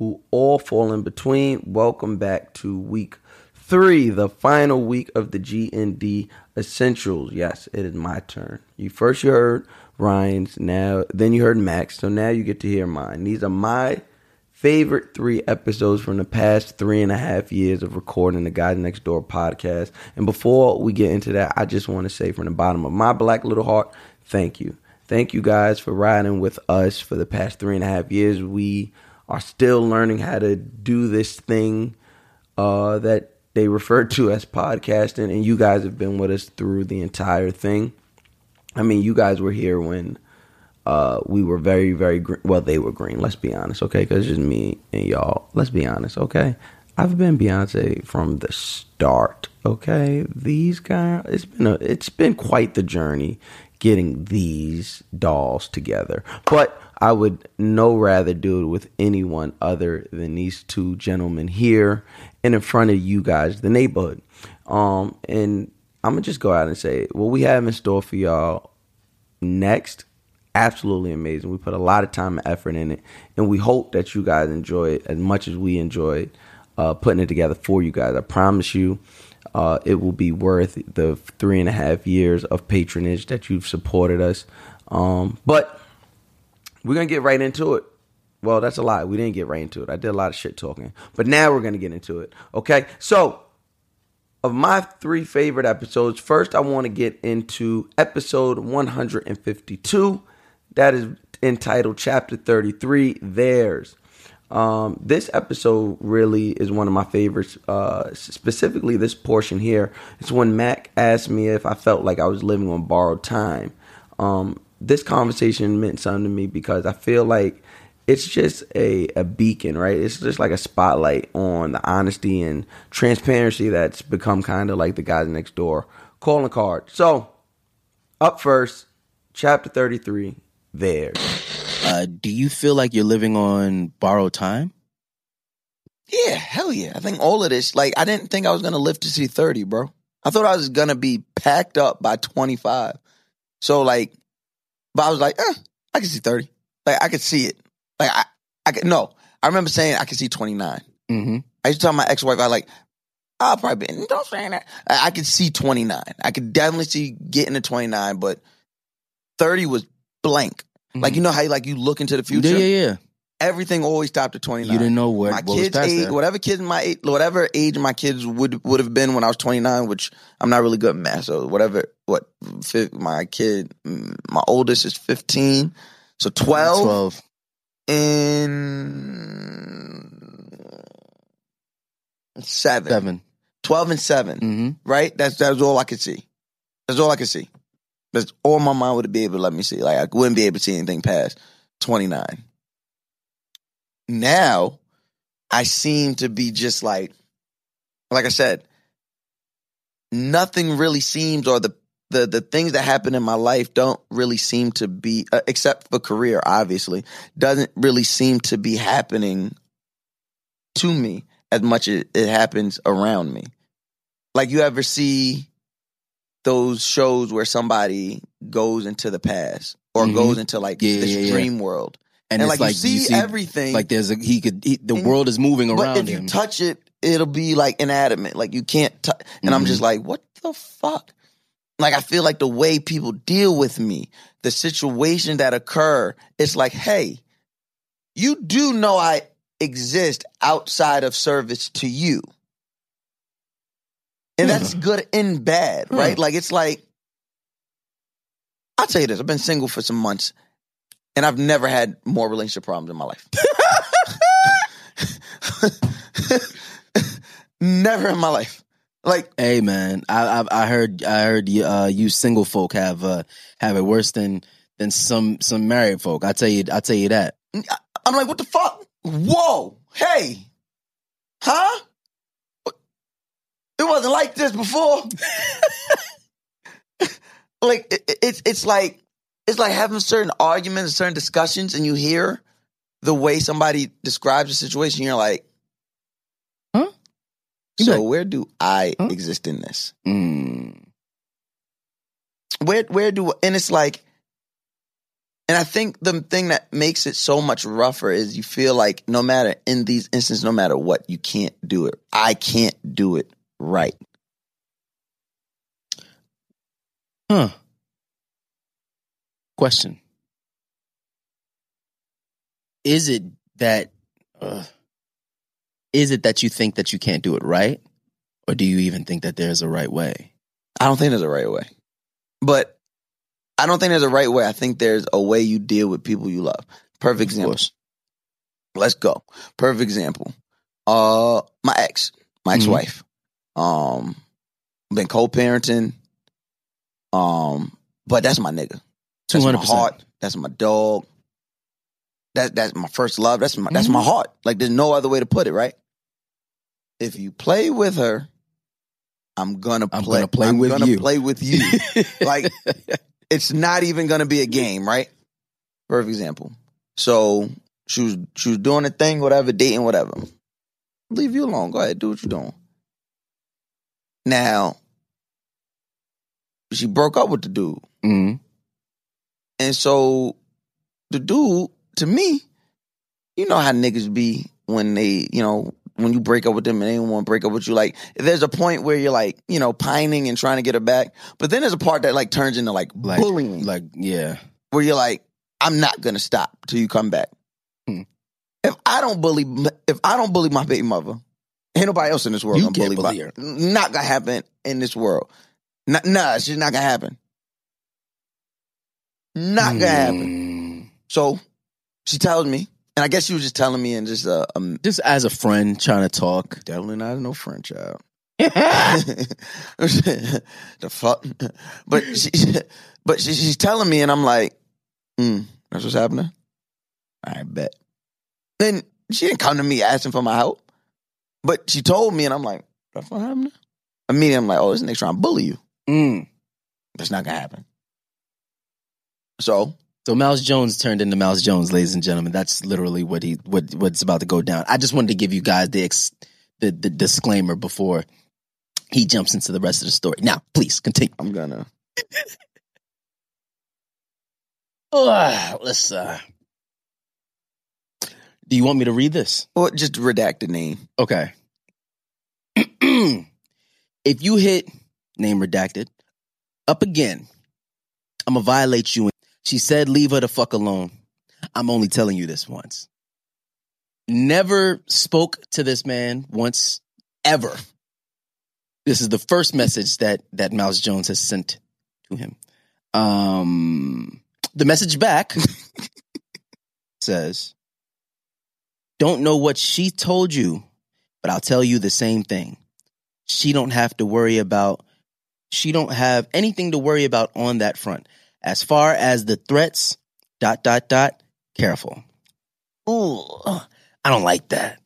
who all fall in between, welcome back to week three, the final week of the GND Essentials. Yes, it is my turn. You first you heard Ryan's, now then you heard Mac's, so now you get to hear mine. These are my favorite three episodes from the past three and a half years of recording the Guys Next Door podcast. And before we get into that, I just want to say from the bottom of my black little heart, thank you. Thank you guys for riding with us for the past three and a half years. We are still learning how to do this thing uh, that they refer to as podcasting, and you guys have been with us through the entire thing. I mean, you guys were here when uh, we were very, very green. Well, they were green. Let's be honest, okay? Because it's just me and y'all. Let's be honest, okay? I've been Beyonce from the start. Okay, these guys. It's been a. It's been quite the journey getting these dolls together. But I would no rather do it with anyone other than these two gentlemen here and in front of you guys, the neighborhood. Um, and I'm gonna just go out and say what we have in store for y'all next. Absolutely amazing. We put a lot of time and effort in it, and we hope that you guys enjoy it as much as we enjoyed uh, putting it together for you guys. I promise you uh, it will be worth the three and a half years of patronage that you've supported us. Um, but we're gonna get right into it. Well, that's a lie. We didn't get right into it. I did a lot of shit talking, but now we're gonna get into it. Okay, so of my three favorite episodes, first I want to get into episode 152. That is entitled Chapter 33. Theirs. Um, this episode really is one of my favorites. Uh, specifically, this portion here. It's when Mac asked me if I felt like I was living on borrowed time. Um, this conversation meant something to me because I feel like it's just a, a beacon, right? It's just like a spotlight on the honesty and transparency that's become kind of like the guys next door calling card. So, up first, chapter 33, there. Uh, do you feel like you're living on borrowed time? Yeah, hell yeah. I think all of this, like, I didn't think I was going to live to see 30, bro. I thought I was going to be packed up by 25. So, like, but I was like, eh, I can see 30. Like, I could see it. Like, I, I could, no. I remember saying I could see 29. Mm-hmm. I used to tell my ex wife, I like, I'll probably be, don't say that. I, I could see 29. I could definitely see getting to 29, but 30 was blank. Like, you know how you, like, you look into the future? Mm-hmm. Yeah, yeah, yeah. Everything always stopped at 29. You didn't know what, my kids age, that. whatever kids my age, whatever age my kids would would have been when I was 29, which I'm not really good at math. So whatever, what my kid, mm, my oldest is 15, so 12, 12. in seven. Seven. 12 and 7 Mm-hmm. right? That's that's all I could see. That's all I could see. That's all my mind would be able to let me see. Like I wouldn't be able to see anything past 29. Now, I seem to be just like like I said, nothing really seems or the the the things that happen in my life don't really seem to be uh, except for career obviously doesn't really seem to be happening to me as much as it happens around me. Like you ever see those shows where somebody goes into the past or Mhm. goes into like Yeah, this yeah, yeah. dream world. And, And, it's like, like you see, everything. Like there's a he could he, the And- world is moving around. but if you him. touch it, it'll be like inanimate. Like you can't touch. And I'm Mhm. just like, what the fuck? Like I feel like the way people deal with me, the situation that occur, it's like, hey, you do know I exist outside of service to you. And that's good and bad, right? Like it's like I'll tell you this: I've been single for some months, and I've never had more relationship problems in my life. never in my life. Like Hey man, I I, I heard I heard you, uh, you single folk have uh, have it worse than than some some married folk. I tell you I tell you that. I'm like, what the fuck? Whoa, hey, huh? It wasn't like this before. like it, it's it's like it's like having certain arguments, and certain discussions, and you hear the way somebody describes a situation. You're like, Huh? You So like- where do I Huh? exist in this? Mm. where where do and it's like and I think the thing that makes it so much rougher is you feel like no matter in these instances, no matter what, you can't do it. I can't do it right. Huh. Question. Is it that uh, is it that you think that you can't do it right? Or do you even think that there's a right way? I don't think there's a right way. But I don't think there's a right way. I think there's a way you deal with people you love. Perfect example. Let's go. Perfect example. Uh my ex, my Mhm. ex-wife. Um been co-parenting. Um, but that's my nigga. That's my 200%. heart. That's my dog. That that's my first love. That's my that's my Mhm. heart. Like there's no other way to put it, right? If you play with her, I'm gonna I'm play. gonna play I'm with gonna you. play with you. like it's not even gonna be a game, right? Perfect example. So she was she was doing a thing, whatever, dating, whatever. Leave you alone. Go ahead, do what you're doing. Now, she broke up with the dude. Mhm. And so the dude, to me, you know how niggas be when they, you know, when you break up with them and they don't want to break up with you. Like, there's a point where you're like, you know, pining and trying to get her back. But then there's a part that like turns into like, like bullying, like yeah. where you're like, I'm not gonna stop till you come back. Hmm. If I don't bully, if I don't bully my baby mother, ain't nobody else in this world You gonna bully, bully her. Not gonna happen in this world. Nah, nah, it's just not gonna happen. Not gonna happen. Mm. So she tells me, and I guess she was just telling me and just uh, um, Just as a friend trying to talk. definitely not no French child. the fuck, but she, but she, she's telling me, and I'm like, mm, that's what's happening. I bet. Then she didn't come to me asking for my help, but she told me, and I'm like, that's what happening. Immediately, I'm like, oh, this nigga trying to bully you. Mm. That's not gonna happen. So So Mouse Jones turned into Mouse Jones, ladies and gentlemen. That's literally what he what what's about to go down. I just wanted to give you guys the ex, the, the disclaimer before he jumps into the rest of the story. Now, please continue. I'm gonna. Let's. Uh, do you want me to read this? Or just redact the name. Okay. if you hit name redacted up again, I'm gonna violate you. She said, "Leave her the fuck alone." I'm only telling you this once. Never spoke to this man once ever. This is the first message that that Mouse Jones has sent to him. Um, the message back says, "Don't know what she told you, but I'll tell you the same thing. She don't have to worry about. She don't have anything to worry about on that front. As far as the threats, dot dot dot. Careful. Ooh, I don't like that.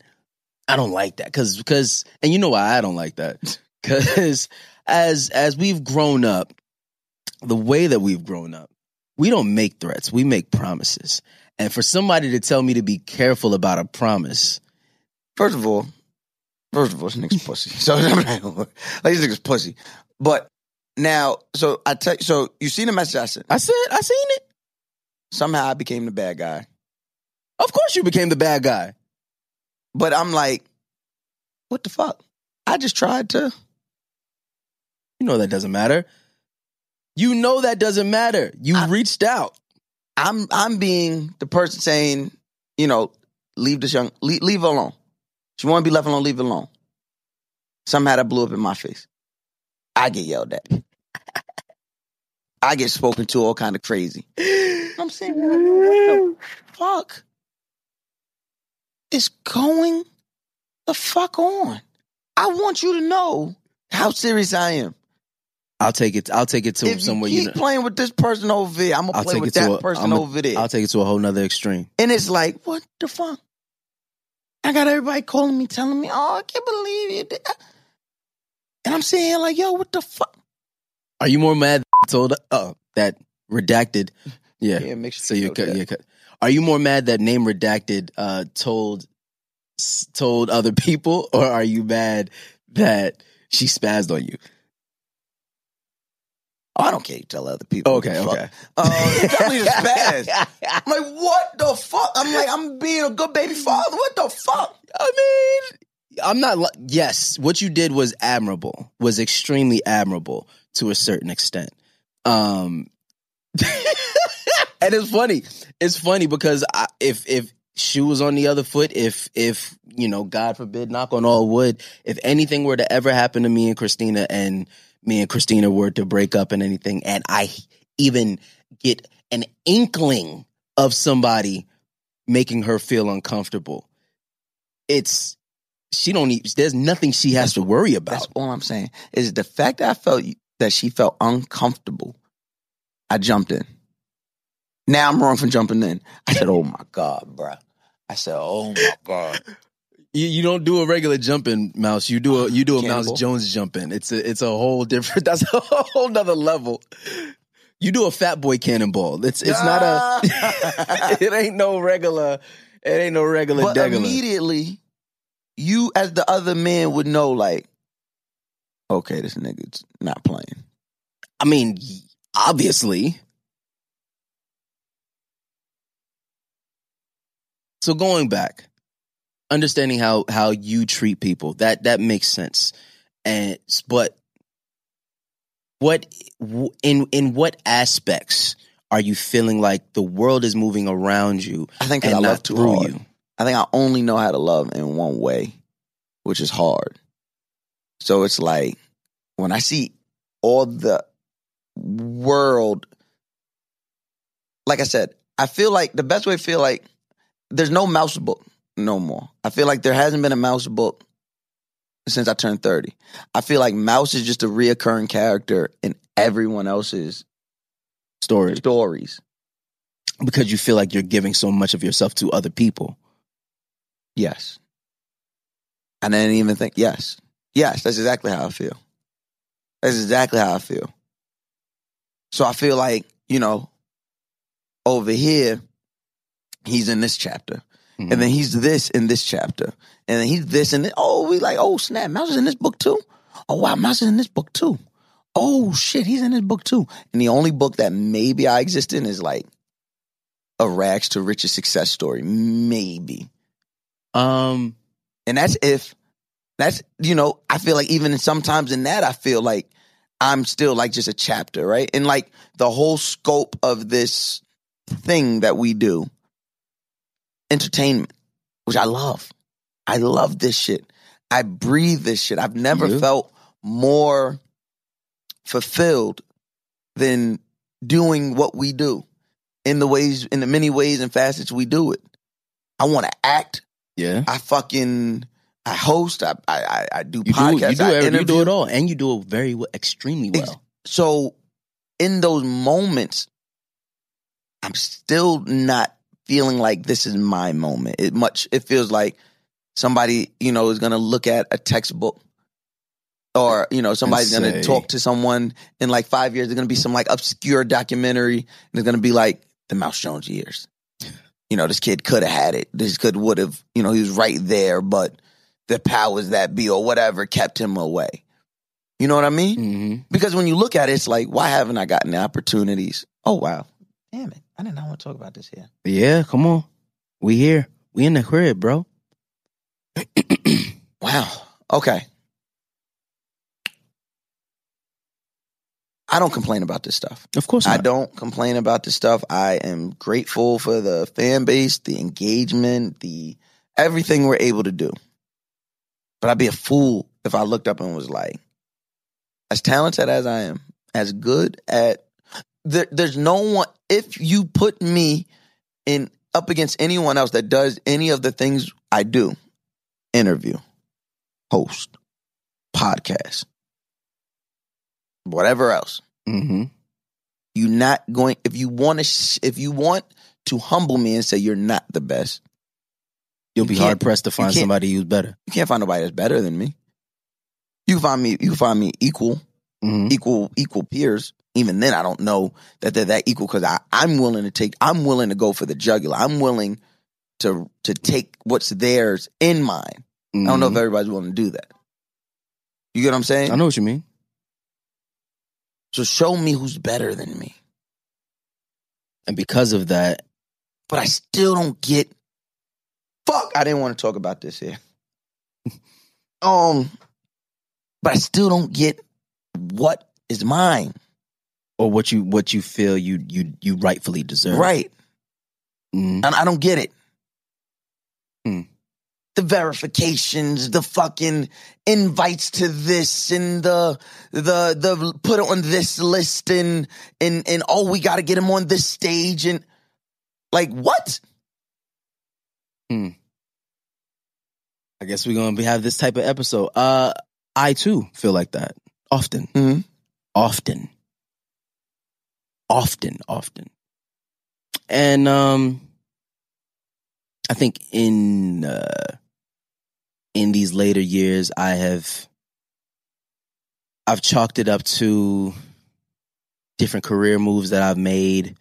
I don't like that because because and you know why I don't like that because as as we've grown up, the way that we've grown up, we don't make threats. We make promises. And for somebody to tell me to be careful about a promise, First of all, first of all, this nigga's pussy. So like this nigga's pussy. But now, so I tell you, so you see the message I sent. I said I seen it. Somehow I became the bad guy. Of course, you became the bad guy. But I'm like, what the fuck? I just tried to. You know that doesn't matter. You know that doesn't matter. You I- reached out. I'm I'm being the person saying, you know, leave this young leave, leave her alone. She want to be left alone, leave her alone. Somehow that blew up in my face. I get yelled at. I get spoken to all kind of crazy. I'm saying, what the fuck is going the fuck on? I want you to know how serious I am. I'll take it. I'll take it to if somewhere you you keep know. playing with this person over there, I'm gonna I'll play with it that a- person I'ma- over there. I'll take it to a whole nother extreme. and it's like, what the fuck? I got everybody calling me, telling me, "Oh, I can't believe you." Did that." And I'm sitting here like, "Yo, what the fuck?" Are you more mad that told oh that redacted? Yeah. Yeah, make sure so you cut. cut. Are you more mad that name redacted uh, told told other people, or are you mad that she spazzed on you? Oh, I don't care. You tell other people. Okay, okay. Uh, definitely the spaz. I'm like, what the fuck? I'm like, I'm being a good baby father. What the fuck? I mean, I'm not. Yes, what you did was admirable. Was extremely admirable to a certain extent. Um, and it's funny. It's funny because I, if if she was on the other foot, if if you know, God forbid, knock on all wood, if anything were to ever happen to me and Christina, and me and Christina were to break up and anything, and I even get an inkling of somebody making her feel uncomfortable, it's she don't need. There's nothing she has to worry about. That's all I'm saying. Is the fact that I felt that she felt uncomfortable. I jumped in. Now I'm wrong for jumping in. I said, "Oh my god, bruh. I said, "Oh my god." You, you don't do a regular jumping mouse. You do a you do a Cannonball. mouse Jones jumping. It's a it's a whole different. That's a whole nother level. You do a fat boy cannonball. It's it's not a. it ain't no regular. It ain't no regular but degular. immediately, you as the other man would know, like, okay, this nigga's not playing. I mean, obviously. So going back, understanding how how you treat people that that makes sense, and but what in in what aspects are you feeling like the world is moving around you I think and I not love through hard. you? I think I only know how to love in one way, which is hard. So it's like when I see all the world, like I said, I feel like the best way to feel like there's no mouse book no more. I feel like there hasn't been a mouse book since I turned 30. I feel like Mouse is just a reoccurring character in everyone else's Story stories. because you feel like you're giving so much of yourself to other people. Yes. And I didn't even think, yes. Yes, that's exactly how I feel. That's exactly how I feel. So I feel like, you know, over here, he's in this chapter. Mhm. And then he's this in this chapter. And then he's this and this. Oh, we like, oh, snap, Mouse is in this book too? Oh, wow, Mouse is in this book too. Oh, shit, he's in this book too. And the only book that maybe I exist in is like a rags to riches success story. Maybe. Um, And that's if that's you know, I feel like even sometimes in that I feel like I'm still like just a chapter, right? And like the whole scope of this thing that we do, entertainment, which I love. I love this shit. I breathe this shit. I've never felt more fulfilled than doing what we do in the ways in the many ways and facets we do it. I want to act. Yeah. I fucking I host. I I I- I do You do, podcasts. you do, I every- you do it all, and you do it very well, extremely Ex- well. So in those moments, I'm still not feeling like this is my moment. It much it feels like somebody you know is gonna look at a textbook. Or you know somebody's And gonna talk to someone in like five years. There's gonna be some like obscure documentary, and it's gonna be like the Mouse Jones years. You know, this kid could have had it. This kid would have. You know, he was right there, but the powers that be or whatever kept him away. You know what I mean? hmm Because when you look at it, it's like, why haven't I gotten the opportunities? Oh wow, damn it! I did not want to talk about this here. Yeah, come on, we here, we in the crib, bro. Wow. Okay. I don't complain about this stuff. Of course, I don't complain about this stuff. I am grateful for the fan base, the engagement, the everything we're able to do. But I'd be a fool if I looked up and was like, as talented as I am, as good at there, there's no one. If you put me in up against anyone else that does any of the things I do, interview, host, podcast, whatever else, Mm-hmm. you not going. If you want to, sh- if you want to humble me and say you're not the best, You'll You be hard pressed to find somebody who's better. you can't find nobody that's better than me. You find me, you find me equal, Mm-hmm. equal, equal peers. Even then, I don't know that they're that equal because I'm willing to take. I'm willing to go for the jugular. I'm willing to to take what's theirs in mine. I don't know if everybody's willing to do that. You get what I'm saying? Mm-hmm. I know what you mean. So show me who's better than me. And because of that, But I still don't get. Fuck! I didn't want to talk about this here. um, but I still don't get what is mine. or what you what you feel you you you rightfully deserve. Right. Mhm. And I don't get it. Hmm. The verifications, the fucking invites to this and the the the put it on this list and and and oh we gotta get him on this stage and like what? Hmm. I guess we're gonna be, have this type of episode. Uh, I too feel like that often, Mhm. often, often, often, and um, I think in uh, in these later years, I have I've chalked it up to different career moves that I've made,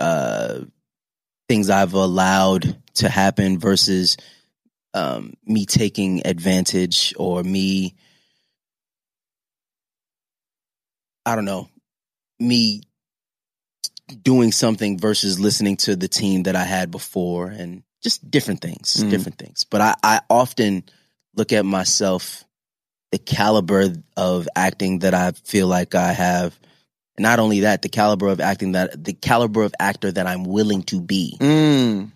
uh, things I've allowed to happen versus um, me taking advantage or me, I don't know, me doing something versus listening to the team that I had before. And just different things, Mhm. different things. But I, I often look at myself, the caliber of acting that I feel like I have. Not only that, the caliber of acting that the caliber of actor that I'm willing to be. Mm.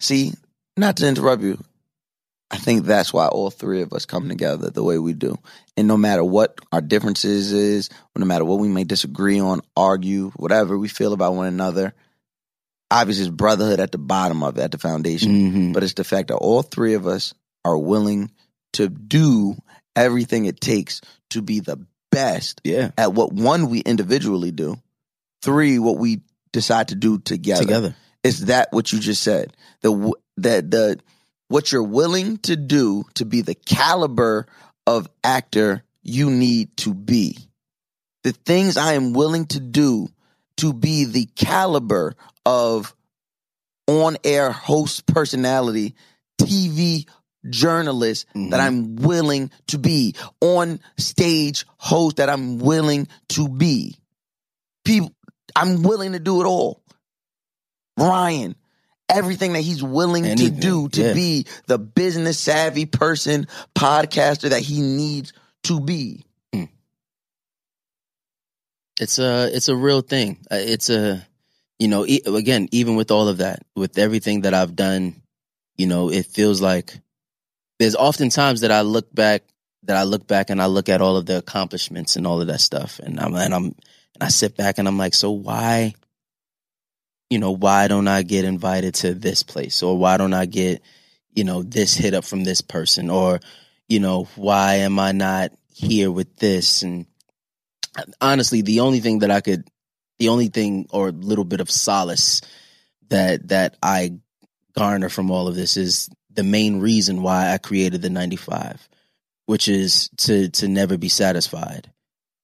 See, not to interrupt you, I think that's why all three of us come together the way we do. And no matter what our differences is, no matter what we may disagree on, argue, whatever we feel about one another, obviously it's brotherhood at the bottom of it, at the foundation. Mhm. But it's the fact that all three of us are willing to do everything it takes to be the best Yeah, at what one we individually do, three what we decide to do together. together. Is that what you just said? The that the what you're willing to do to be the caliber of actor you need to be. The things I am willing to do to be the caliber of on-air host personality, TV journalist that Mhm. I'm willing to be, on stage host that I'm willing to be. People I'm willing to do it all. Ryan, everything that he's willing Anything, to do to yeah. be the business savvy person, podcaster that he needs to be. It's a it's a real thing. Uh, It's a you know e- again even with all of that with everything that I've done, you know it feels like there's often times that I look back that I look back and I look at all of the accomplishments and all of that stuff. And I'm and I'm and I sit back and I'm like so why you know why don't I get invited to this place? Or why don't I get you know this hit up from this person? Or you know why am I not here with this? And honestly the only thing that i could the only thing or little bit of solace that that i garner from all of this is the main reason why i created the 95 which is to to never be satisfied.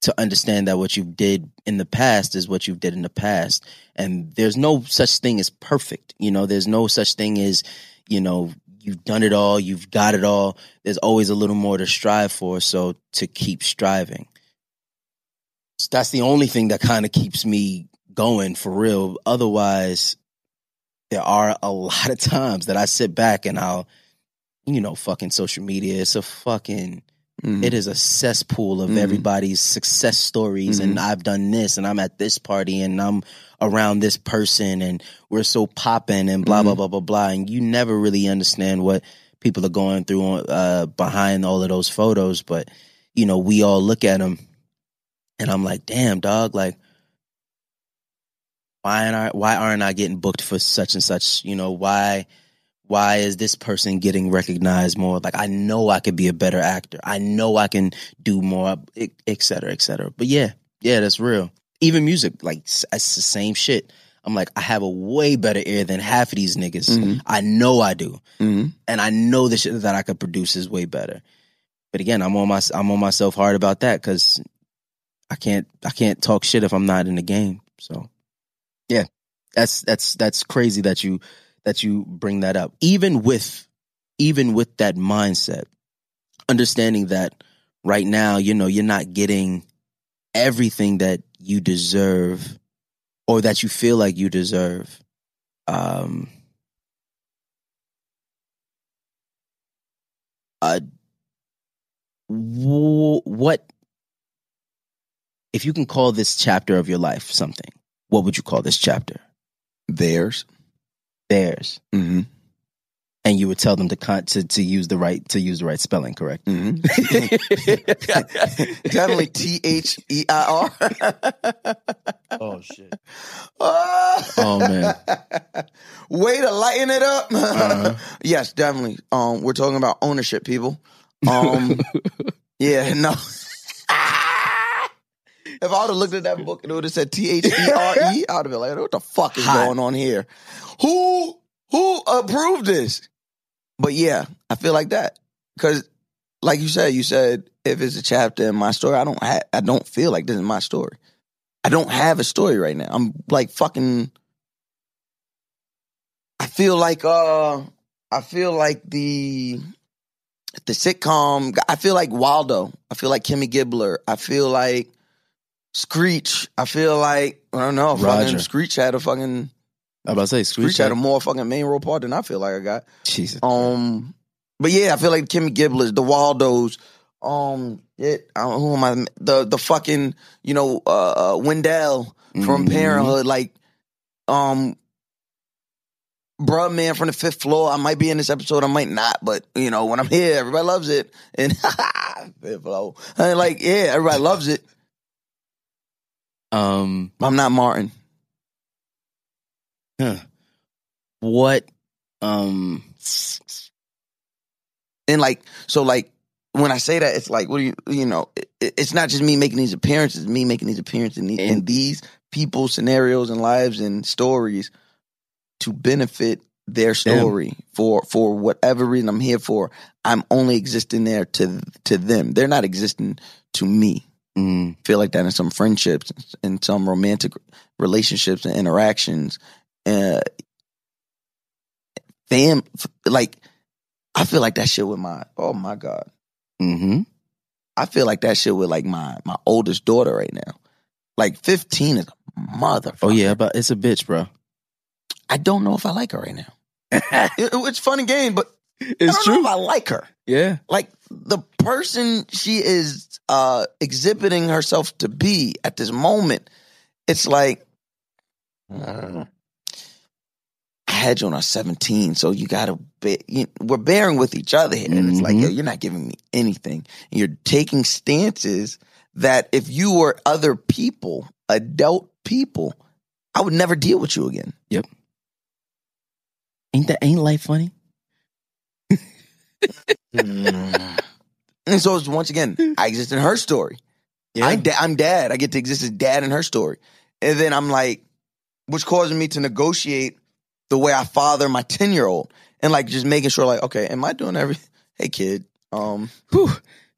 To understand that what you did in the past is what you did in the past. And there's no such thing as perfect you know? There's no such thing as you know you've done it all you've got it all. There's always a little more to strive for. So to keep striving so that's the only thing that kind of keeps me going for real. Otherwise, there are a lot of times that I sit back and I'll, you know, fucking social media. It's a fucking, Mhm. it is a cesspool of Mhm. everybody's success stories. And I've done this and I'm at this party and I'm around this person and we're so popping and blah, blah, blah, blah, blah. And you never really understand what people are going through uh, behind all of those photos. But, you know, we all look at them and I'm like, damn, dog, like, why aren't I, why aren't I getting booked for such and such? You know, why why is this person getting recognized more? Like I know I could be a better actor. I know I can do more, et et cetera, et cetera. But yeah, yeah, that's real. Even music, like it's the same shit. I'm like, I have a way better ear than half of these niggas. Mhm. I know I do, hmm and I know the shit that I could produce is way better. But again, I'm on my I'm on myself hard about that because I can't I can't talk shit if I'm not in the game. So yeah, that's that's that's crazy that you that you bring that up. Even with even with that mindset, understanding that right now, you know, you're not getting everything that you deserve or that you feel like you deserve. Um uh wh- what if you can call this chapter of your life something what would you call this chapter Theirs. theirs hmm and you would tell them to con- to to use the right to use the right spelling correct hmm Definitely T H E I R. oh shit Oh man. Way to lighten it up. Uh-huh. yes, definitely. Um, we're talking about ownership, people. Um, yeah, no. if I would have looked at that book and it would have said T H E R E, I would have been like, "What the fuck is Hot. going on here? Who who approved this?" But yeah, I feel like that because, like you said, you said if it's a chapter in my story, I don't ha- I don't feel like this is my story. I don't have a story right now. I'm like fucking. I feel like uh, I feel like the the sitcom. I feel like Waldo. I feel like Kimmy Gibbler. I feel like Screech. I feel like I don't know. Fucking Roger. Screech had a fucking i about to say Screech Screech had a more fucking main role part than I feel like I got. jesus Um, but yeah, I feel like Kimmy Gibblers, the Waldos, um, it, I who am I? The the fucking you know uh, uh Wendell from Mhm. Parenthood, like um. Bruh, man, from the fifth floor. I might be in this episode, I might not, but you know, when I'm here, everybody loves it. And fifth floor, and like, yeah, everybody loves it. Um I'm not Martin. huh. what um And like, so like, when I say that, it's like, what do you, you know, it, it's not just me making these appearances, me making these appearances in, the- in And- these people's scenarios and lives and stories to benefit their story for for whatever reason I'm here for. I'm only existing there to to them. They're not existing to me. Mm, feel like that in some friendships and some romantic relationships and interactions. Uh, fam, like I feel like that shit with my oh my god, mm-hmm. I feel like that shit with like my my oldest daughter right now. Like fifteen is a mother. oh yeah but it's a bitch bro I don't know if I like her right now. It- it's fun and game, but I it's don't know if I like her. yeah like the person she is uh exhibiting herself to be at this moment it's like uh, I had you on a 17 so you gotta be, you, we're bearing with each other here. And it's like Mhm. yo, you're not giving me anything. And you're taking stances that if you were other people adult people i would never deal with you again. Yep. ain't that ain't life funny and so it's once again i exist in her story I da- I'm dad. I get to exist as dad in her story. And then I'm like, which causes me to negotiate the way I father my 10 year old and like just making sure like, okay, am I doing everything? Hey kid, um, Whew.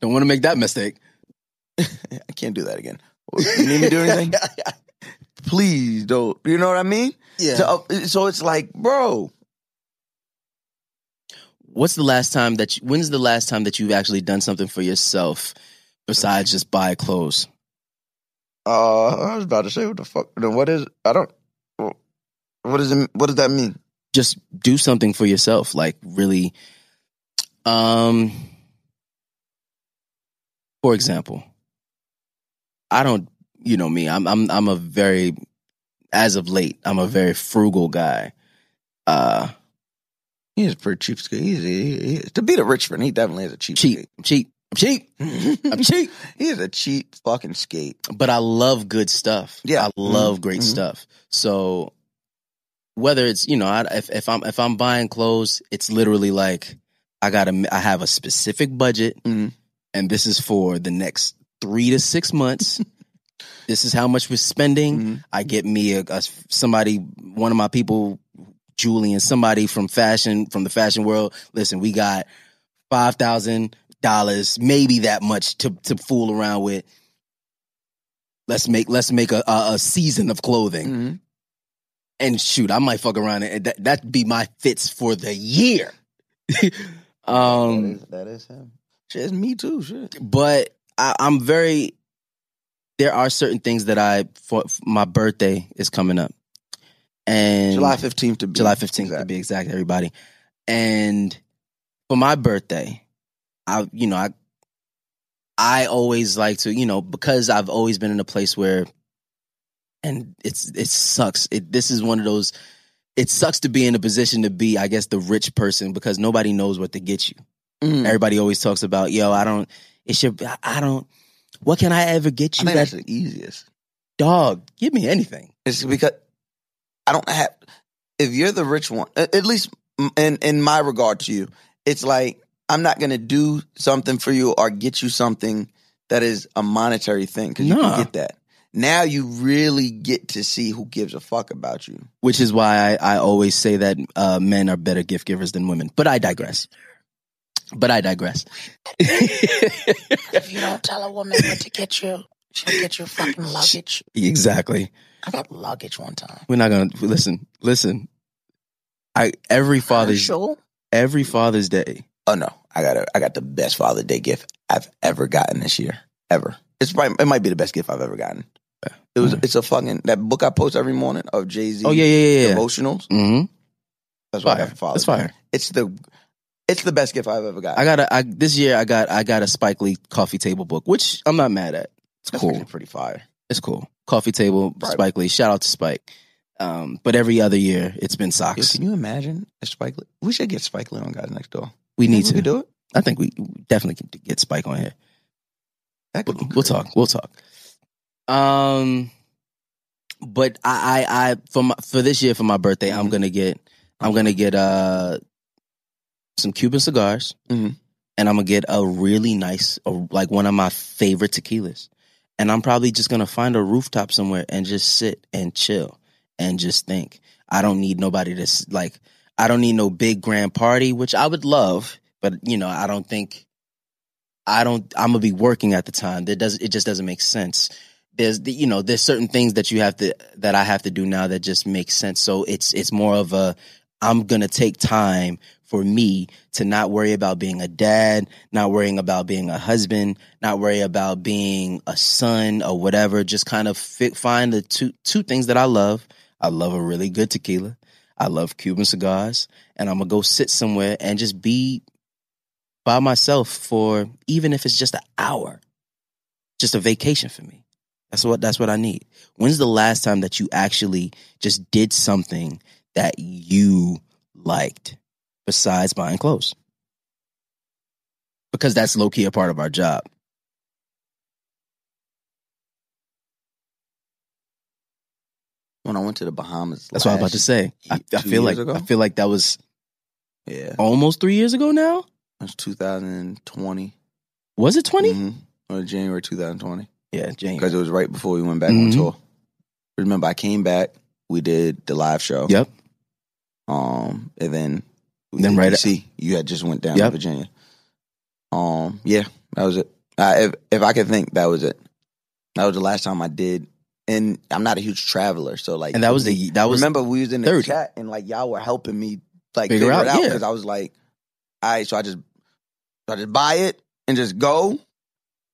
don't want to make that mistake I can't do that again. You need me to do anything? Please don't. You know what I mean? yeah So, uh, so it's like, bro, what's the last time that you, when's the last time that you've actually done something for yourself besides just buy clothes uh, I was about to say, what the fuck? What is, I don't, what does it, what does that mean? just do something for yourself like really um for example i don't you know me i'm i'm i'm a very as of late i'm a very frugal guy uh He's a pretty cheapskate. He's, he, he, to be the rich friend, he definitely is a cheapskate. cheap cheap I'm cheap. I'm cheap. He is a cheap fucking skate. But I love good stuff. Yeah. I love great Mhm. stuff. So whether it's you know I, if if I'm if I'm buying clothes, it's literally like I gotta I have a specific budget, Mhm. and this is for the next three to six months. this is how much we're spending. Mhm. I get me a, a somebody, one of my people, Julian, somebody from fashion from the fashion world. Listen, we got five thousand dollars, maybe that much to to fool around with. Let's make let's make a a, a season of clothing Mhm. and shoot, I might fuck around and that that'd be my fits for the year. um, is, that is him. Shit, it's me too. Shit. but I, I'm very. There are certain things that I for my birthday is coming up, and July fifteenth to be July 15th to be exact, everybody. And for my birthday, I you know, I I always like to, you know, because I've always been in a place where and it's it sucks. It this is one of those it sucks to be in a position to be, I guess, the rich person because nobody knows what to get you. Mm. Everybody always talks about, yo, I don't it should I don't what can I ever get I you think that that's the easiest. dog? Give me anything. It's because I don't have. If you're the rich one, at at least in in my regard to you, it's like I'm not gonna do something for you or get you something that is a monetary thing because you Nah. can get that. Now you really get to see who gives a fuck about you. which is why I, I always say that uh, men are better gift givers than women. But I digress. But I digress. If you don't tell a woman what to get you, she'll get you fucking luggage. exactly. I got luggage one time. We're not gonna listen. Listen. I every Father's Herschel? every Father's Day. Oh no, I got a, I got the best Father's Day gift I've ever gotten this year. Ever. It's probably, it might be the best gift I've ever gotten. It was it's a fucking that book I post every morning of Jay Z. Oh yeah, yeah, yeah, yeah. Devotionals. Mm-hmm. That's what I got for Father's That's Day. fire. It's the it's the best gift I've ever got. I got a I, this year. I got I got a Spike Lee coffee table book, which I'm not mad at. It's That's cool. pretty fire. It's cool. Coffee table, Right. Spike Lee. Shout out to Spike. Um, but every other year, it's been Yo, socks. can you imagine if Spike Lee? We should get Spike Lee on guys next door. We need to could do it. I think we definitely can get Spike on here. That could be We'll talk. We'll talk. Um, but I, I, I for my for this year for my birthday, I'm Mhm. gonna get, I'm gonna get uh some Cuban cigars, Mhm. and I'm gonna get a really nice, like one of my favorite tequilas, and I'm probably just gonna find a rooftop somewhere and just sit and chill and just think. I don't need nobody to like. I don't need no big grand party, which I would love, but you know, I don't think I don't. I'm gonna be working at the time. That does. It just doesn't make sense. There's, the, you know, there's certain things that you have to that I have to do now that just make sense. So it's it's more of a. I'm gonna take time for me to not worry about being a dad, not worrying about being a husband, not worry about being a son or whatever. Just kind of fit, find the two two things that I love. I love a really good tequila. I love Cuban cigars, and I'm gonna go sit somewhere and just be by myself for even if it's just an hour. Just a vacation for me. That's what that's what I need. When's the last time that you actually just did something that you liked besides buying clothes? Because that's low key a part of our job. When I went to the Bahamas, That's what I was about to say. I, I feel like ago? I feel like that was Yeah, almost three years ago now. it was 2020. Was it 20 Mhm. Or January 2020. Yeah, James. Because it was right before we went back Mhm. on tour. Remember, I came back. We did the live show. Yep. Um, and then Then right- DC. You had just went down Yep. to Virginia. Um, yeah, that was it. Uh, if if I could think, that was it. That was the last time I did. And I'm not a huge traveler, so like, And that was the that was remember we was in the 30. chat and like y'all were helping me like Figure figure, out, it out yeah. because I was like, all right, so I just so I just buy it and just go.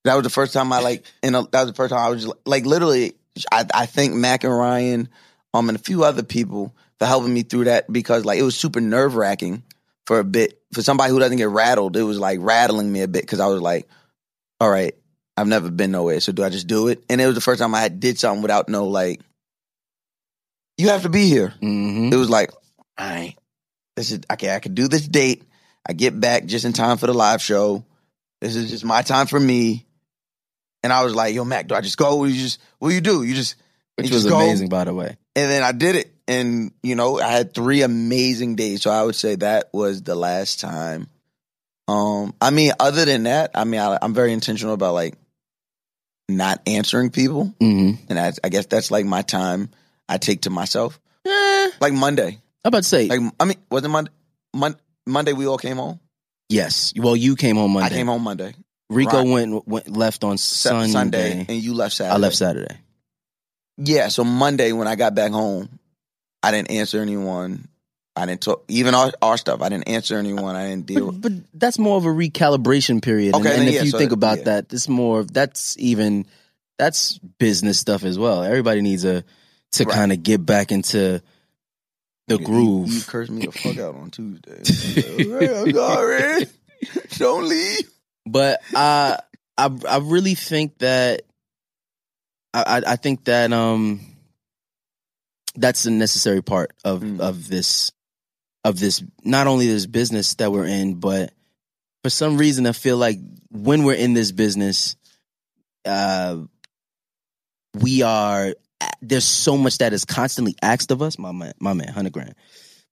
That was the first time I like, and that was the first time I was just, like literally. I I thank Mac and Ryan, um, and a few other people for helping me through that because like it was super nerve wracking for a bit for somebody who doesn't get rattled. It was like rattling me a bit because I was like, all right, I've never been nowhere, so do I just do it? And it was the first time I had did something without no like, you have to be here. Mhm. It was like, all right, this is okay. I could do this date. I get back just in time for the live show. This is just my time for me. And I was like, yo, Mac, do I just go? Or you just what do you do? You just Which you was just go? amazing, by the way. And then I did it. And, you know, I had three amazing days. So I would say that was the last time. Um, I mean, other than that, I mean, I, I'm very intentional about like not answering people. hmm And I, I guess that's like my time I take to myself. Eh, Like Monday. I'm about to say Like, I mean, wasn't Monday? Mon- Monday we all came home? yes. Well, you came home Monday. I came home Monday. Rico Right. went, went left on Sunday. Sunday. And you left Saturday. I left Saturday. Yeah, so Monday when I got back home, I didn't answer anyone. I didn't talk even our, our stuff. I didn't answer anyone. I didn't deal. But, but that's more of a recalibration period. Okay, and, and if yeah, you so- think about yeah. that, it's more that's even that's business stuff as well. Everybody needs a to Right. kind of get back into the You- groove. You, cursed me the fuck out on Tuesday. I'm sorry. Don't leave. but I I I really think that I, I think that um that's the necessary part of Mm. of this of this not only this business that we're in, but for some reason I feel like when we're in this business, uh, we are there's so much that is constantly asked of us. My man, my man, hundred grand.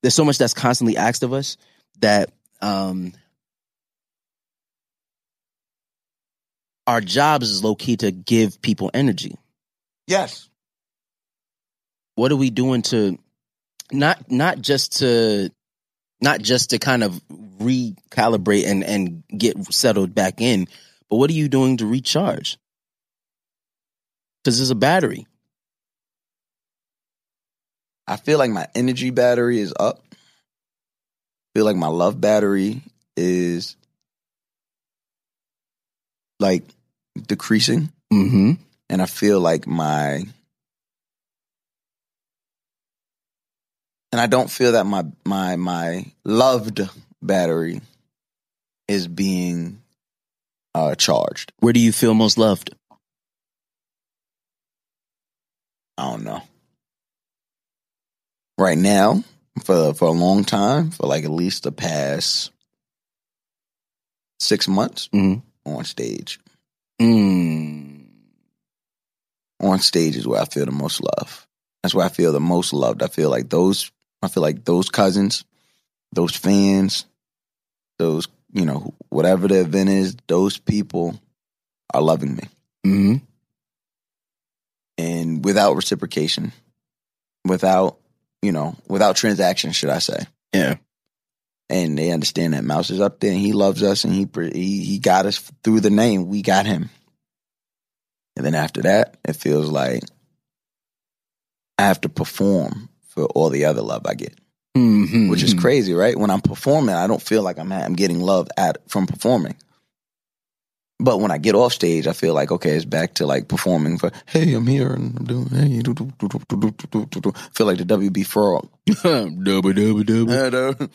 There's so much that's constantly asked of us that um our jobs is low key to give people energy. Yes. What are we doing to not not just to not just to kind of recalibrate and and get settled back in, but what are you doing to recharge? Because there's a battery. I feel like my energy battery is up. I feel like my love battery is like decreasing. Mm-hmm. and I feel like my and I don't feel that my my my loved battery is being uh charged. Where do you feel most loved? I don't know. Right now, for for a long time, for like at least the past six months Mhm. on stage. Mm. on stage is where I feel the most love. That's where I feel the most loved. I feel like those I feel like those cousins, those fans, those, you know, whatever the event is, those people are loving me. Mm-hmm. And without reciprocation, without, you know, without transaction, should I say. Yeah. And they understand that Mouse is up there and he loves us and he he, he got us through the name. We got him. And then after that, it feels like I have to perform for all the other love I get. Mm-hmm, which is crazy, right? When I'm performing, I don't feel like I'm I'm getting love at from performing. But when I get off stage, I feel like okay, it's back to like performing for hey, I'm here and I'm doing hey, do, do, do, do, do, do, do. feel like the WB Frog. double double double.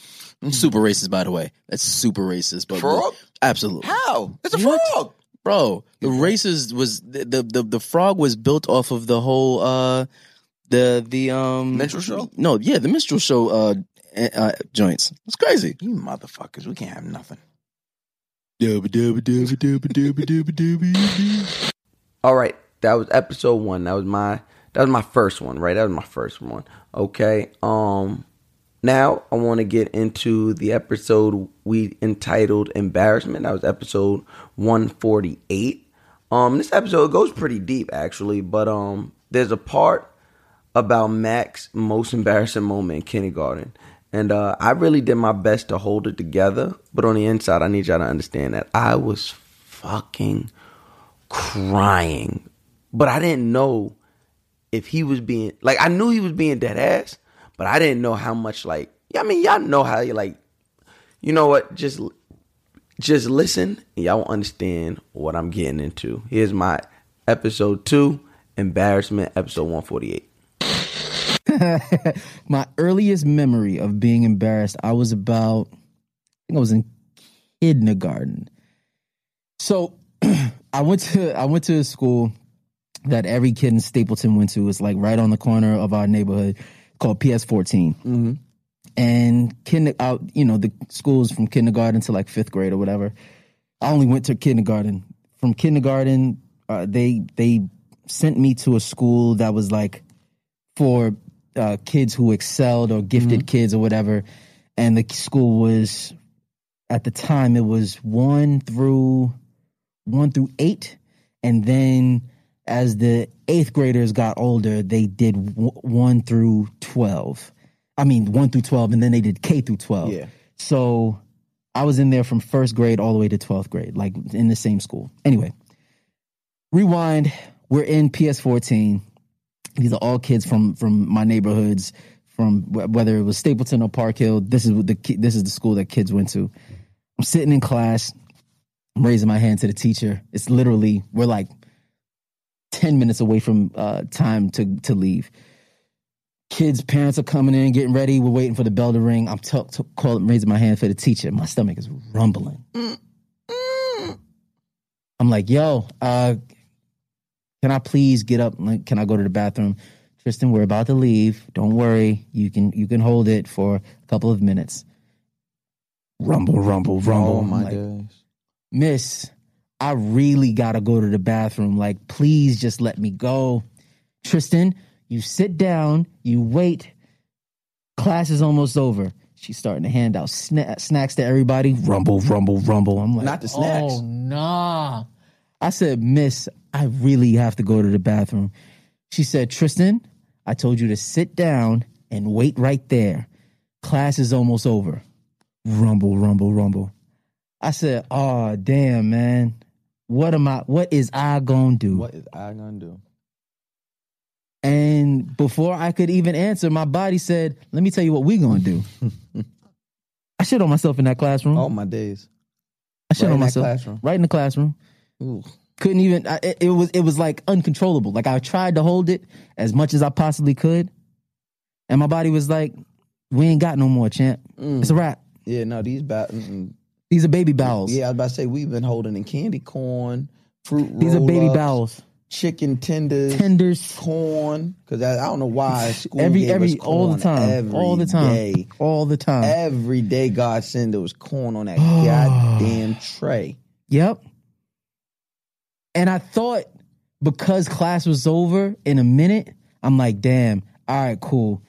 super racist, by the way. That's super racist. But frog, absolutely. How? It's a what? frog, bro. The yeah. racist was the, the the the frog was built off of the whole. uh the the um Minstrel show? No, yeah, the minstrel show uh, uh joints. It's crazy. You motherfuckers, we can't have nothing. All right, that was episode one. That was my that was my first one, right? That was my first one. Okay. Um now I want to get into the episode we entitled Embarrassment. That was episode 148. Um this episode goes pretty deep actually, but um there's a part about Mac's most embarrassing moment in kindergarten. And uh, I really did my best to hold it together, but on the inside, I need y'all to understand that I was fucking crying. But I didn't know if he was being like I knew he was being dead ass, but I didn't know how much like I mean y'all know how you like you know what just just listen and y'all will understand what I'm getting into. Here's my episode 2 embarrassment episode 148. my earliest memory of being embarrassed, I was about, I think I was in kindergarten. So I went to I went to a school that every kid in Stapleton went to. It's like right on the corner of our neighborhood called PS 14 And kinder, uh, you know, the schools from kindergarten to like fifth grade or whatever. I only went to kindergarten. From kindergarten, uh, they they sent me to a school that was like for uh, kids who excelled or gifted kids or whatever. And the school was at the time it was one through one through eight, and then as the eighth graders got older, they did w- one through twelve. I mean, one through twelve, and then they did K through twelve. Yeah. So I was in there from first grade all the way to twelfth grade, like in the same school. Anyway, rewind. We're in PS fourteen. These are all kids from from my neighborhoods, from wh- whether it was Stapleton or Park Hill. This is the ki- this is the school that kids went to. I'm sitting in class. I'm raising my hand to the teacher. It's literally we're like ten minutes away from uh, time to to leave. Kids' parents are coming in, getting ready. We're waiting for the bell to ring. I'm t- t- calling, raising my hand for the teacher. My stomach is rumbling. I'm like, yo, uh, can I please get up? Like, Can I go to the bathroom? Tristan, we're about to leave. Don't worry. You can you can hold it for a couple of minutes. Rumble, rumble, rumble. Oh my like, days. Miss, I really gotta go to the bathroom. Like, please just let me go. Tristan, you sit down, you wait. Class is almost over. She's starting to hand out sna- snacks to everybody. Rumble, rumble, rumble. I'm like, Not the snacks. Oh, nah. I said, Miss, I really have to go to the bathroom. She said, Tristan, I told you to sit down and wait right there. Class is almost over. Rumble, rumble, rumble. I said, "Oh, damn, man. What am I what is I to do?" What is I gonna do? And before I could even answer, my body said, "Let me tell you what we to do." I shit on myself in that classroom. Oh my days. I shit right on in that myself classroom? right in the classroom. Ooh. Couldn't even I, it, it was it was like uncontrollable. Like I tried to hold it as much as I possibly could. And my body was like, "We ain't got no more, champ. Mm. It's a wrap. Yeah, no, these ba- mm-mm. These are baby bowels. Yeah, I was about to say we've been holding in candy corn, fruit These are baby roll-ups, bowels. chicken tenders, Tenders. corn. Because I, I don't know why school every gave every all the time, every all the time, day. all the time. Every day, God sent there was corn on that goddamn tray. Yep. And I thought because class was over in a minute, I'm like, damn, all right, cool.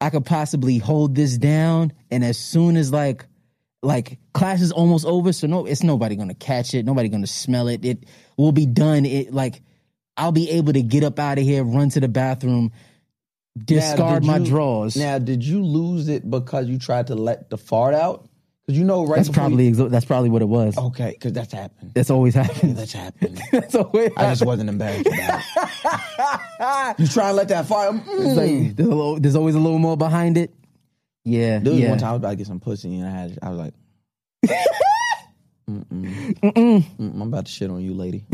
I could possibly hold this down. And as soon as like like class is almost over, so no, it's nobody gonna catch it, nobody gonna smell it. It will be done. It like I'll be able to get up out of here, run to the bathroom, discard my you- drawers. Now, did you lose it because you tried to let the fart out? Because you know, right? that's probably exo- that's probably what it was. Okay, because that's happened. That's always happened. That's happened. that's always I just happened. wasn't embarrassed about it. you try and let that. It's Mm. like there's, a little, there's always a little more behind it. Yeah, There was yeah. one time I was about to get some pussy and I had I was like, Mm-mm. Mm-mm. Mm, I'm about to shit on you, lady.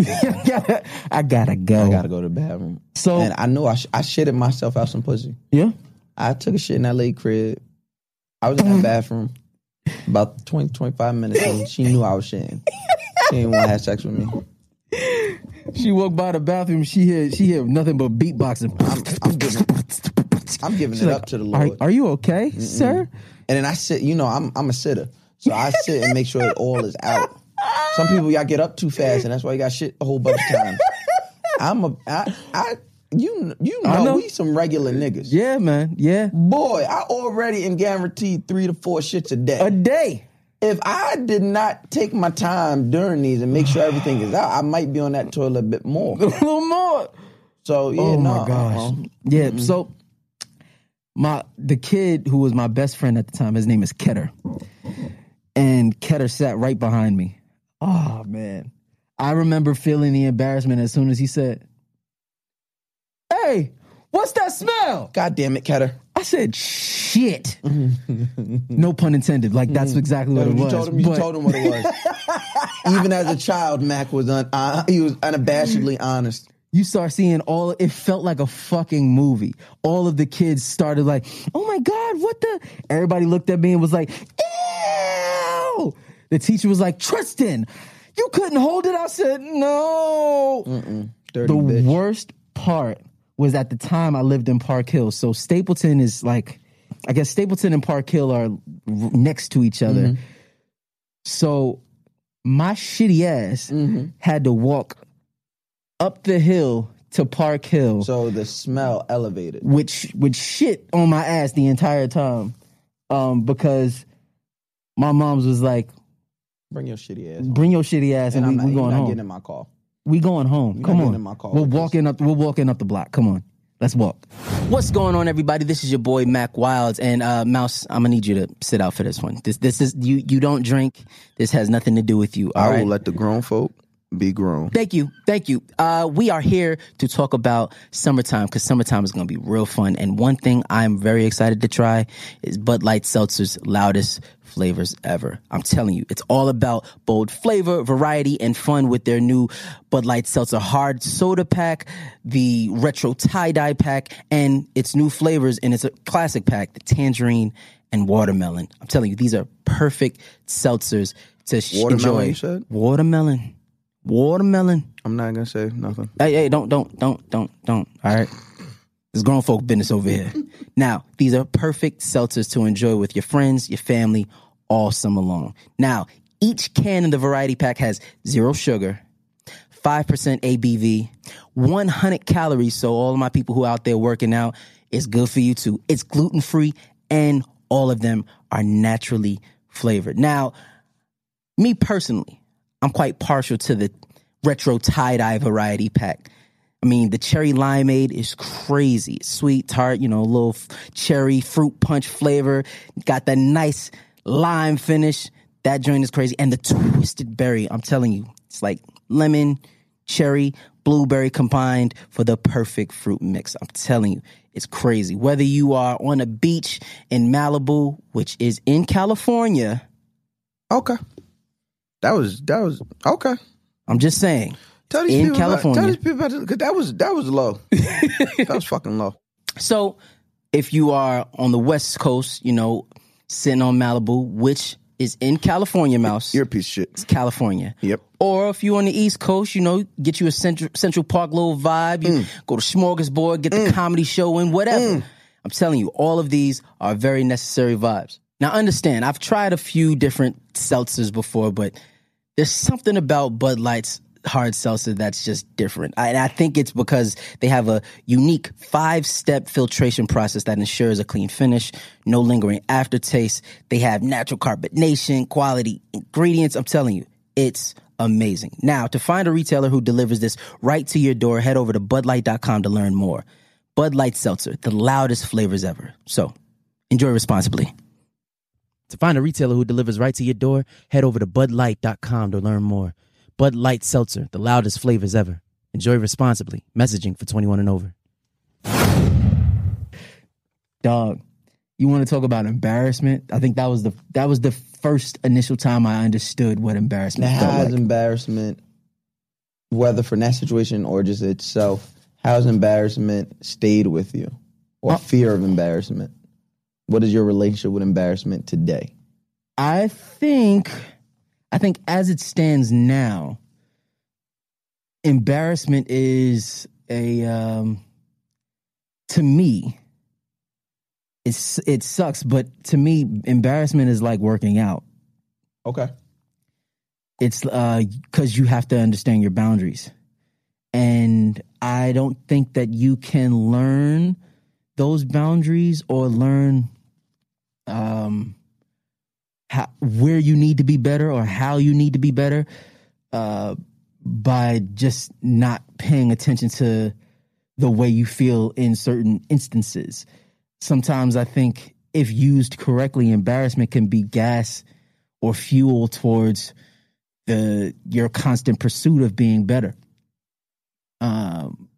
I gotta go. I gotta go to the bathroom. So and I know I, sh- I shitted myself out some pussy. yeah, I took a shit in that lady crib. I was in that bathroom about 20, 25 minutes and she knew I was shitting. She didn't want to have sex with me. she walked by the bathroom. She had she heard nothing but beatboxing. I'm, I'm giving, I'm giving it like, up to the Lord. are you okay, sir? And then I sit, you know, I'm I'm a sitter. So I sit and make sure it all is out. Some people y'all get up too fast and that's why you got shit a whole bunch of times. I'm a I I you you know, know. we some regular niggas. Yeah, man. Yeah, Boy, I already am guaranteed three to four shits a day. a day. if I did not take my time during these and make sure everything is out, I might be on that toilet a bit more. A little more. So yeah, oh no, my gosh. uh-uh. Yeah. Mm-hmm. So my the kid who was my best friend at the time, his name is Ketter, and Ketter sat right behind me. Oh man, I remember feeling the embarrassment as soon as he said, "Hey, what's that smell?" God damn it, Ketter. I said, "Shit." no pun intended. Like that's exactly what You it was. told him. You But- told him what it was. Even as a child, Mac was un, uh, he was unabashedly honest. you start seeing all it felt like a fucking movie all of the kids started like oh my god what the everybody looked at me and was like ew the teacher was like tristan you couldn't hold it i said no Dirty the bitch. worst part was at the time i lived in park hill so stapleton is like i guess stapleton and park hill are next to each other Mm-hmm. so my shitty ass Mm-hmm. had to walk up the hill to Park Hill So the smell elevated. which with shit on my ass the entire time, um, because my mom's was like, Bring your shitty ass. "Bring your shitty ass, and, And I'm we, not, we going not home. getting in my car. We going home. You're Come on. in my car We're with this. walking up. We're walking up the block. Come on. Let's walk. What's going on, everybody? This is your boy Mac Wilds and uh, Mouse. I'm gonna need you to sit out for this one. This this is you. You don't drink. This has nothing to do with you. All I right. will let the grown folk be grown. Thank you. Thank you. Uh, we are here to talk about summertime because summertime is going to be real fun. And one thing I'm very excited to try is Bud Light Seltzer's loudest flavors ever. I'm telling you, it's all about bold flavor, variety, and fun with their new Bud Light Seltzer hard soda pack, the retro tie dye pack, and its new flavors in its a classic pack, the tangerine and watermelon. I'm telling you, these are perfect seltzers to Watermelon, enjoy. you said? Watermelon. Watermelon. I'm not gonna say nothing. Hey, hey, don't, don't, don't, don't, don't. All right. It's grown folk business over here. now, these are perfect seltzers to enjoy with your friends, your family, all summer long. Now, each can in the variety pack has zero sugar, 5% ABV, 100 calories. So, all of my people who are out there working out, it's good for you too. It's gluten free, and all of them are naturally flavored. Now, me personally, I'm quite partial to the retro tie dye variety pack. I mean, the cherry limeade is crazy. Sweet, tart, you know, a little f- cherry fruit punch flavor. Got that nice lime finish. That joint is crazy. And the twisted berry, I'm telling you, it's like lemon, cherry, blueberry combined for the perfect fruit mix. I'm telling you, it's crazy. Whether you are on a beach in Malibu, which is in California, Okay. That was that was okay. I'm just saying. Tell these In people about- California. tell these people about this, 'cause that was that was low. that was fucking low. So, if you are on the West Coast, you know, sitting on Malibu, which is in California, Mouse, You're a piece of shit. it's California. Yep. Or if you're on the East Coast, you know, get you a Central, Central Park little vibe. You mm. go to Smorgasbord, get the mm. comedy show in, whatever. Mm. I'm telling you, all of these are very necessary vibes. Now, understand, I've tried a few different seltzers before, but there's something about Bud Light's hard seltzer that's just different. I, and I think it's because they have a unique five step filtration process that ensures a clean finish, no lingering aftertaste. They have natural carbonation, quality ingredients. I'm telling you, it's amazing. Now, to find a retailer who delivers this right to your door, head over to budlight.com to learn more. Bud Light Seltzer, the loudest flavors ever. So, enjoy responsibly. To find a retailer who delivers right to your door, head over to budlight.com to learn more. Bud Light Seltzer, the loudest flavors ever. Enjoy responsibly. Messaging for 21 and over. Dog, you want to talk about embarrassment? I think that was the that was the first initial time I understood what embarrassment Now, felt how has like. embarrassment, whether for that situation or just itself, how's embarrassment stayed with you, or Uh, fear of embarrassment? What is your relationship with embarrassment today? I think I think as it stands now, embarrassment is a um to me it's it sucks, but to me embarrassment is like working out. Okay. It's uh cuz you have to understand your boundaries. And I don't think that you can learn those boundaries or learn um how, where you need to be better or how you need to be better uh, by just not paying attention to the way you feel in certain instances. Sometimes I think if used correctly, embarrassment can be gas or fuel towards the your constant pursuit of being better. Um,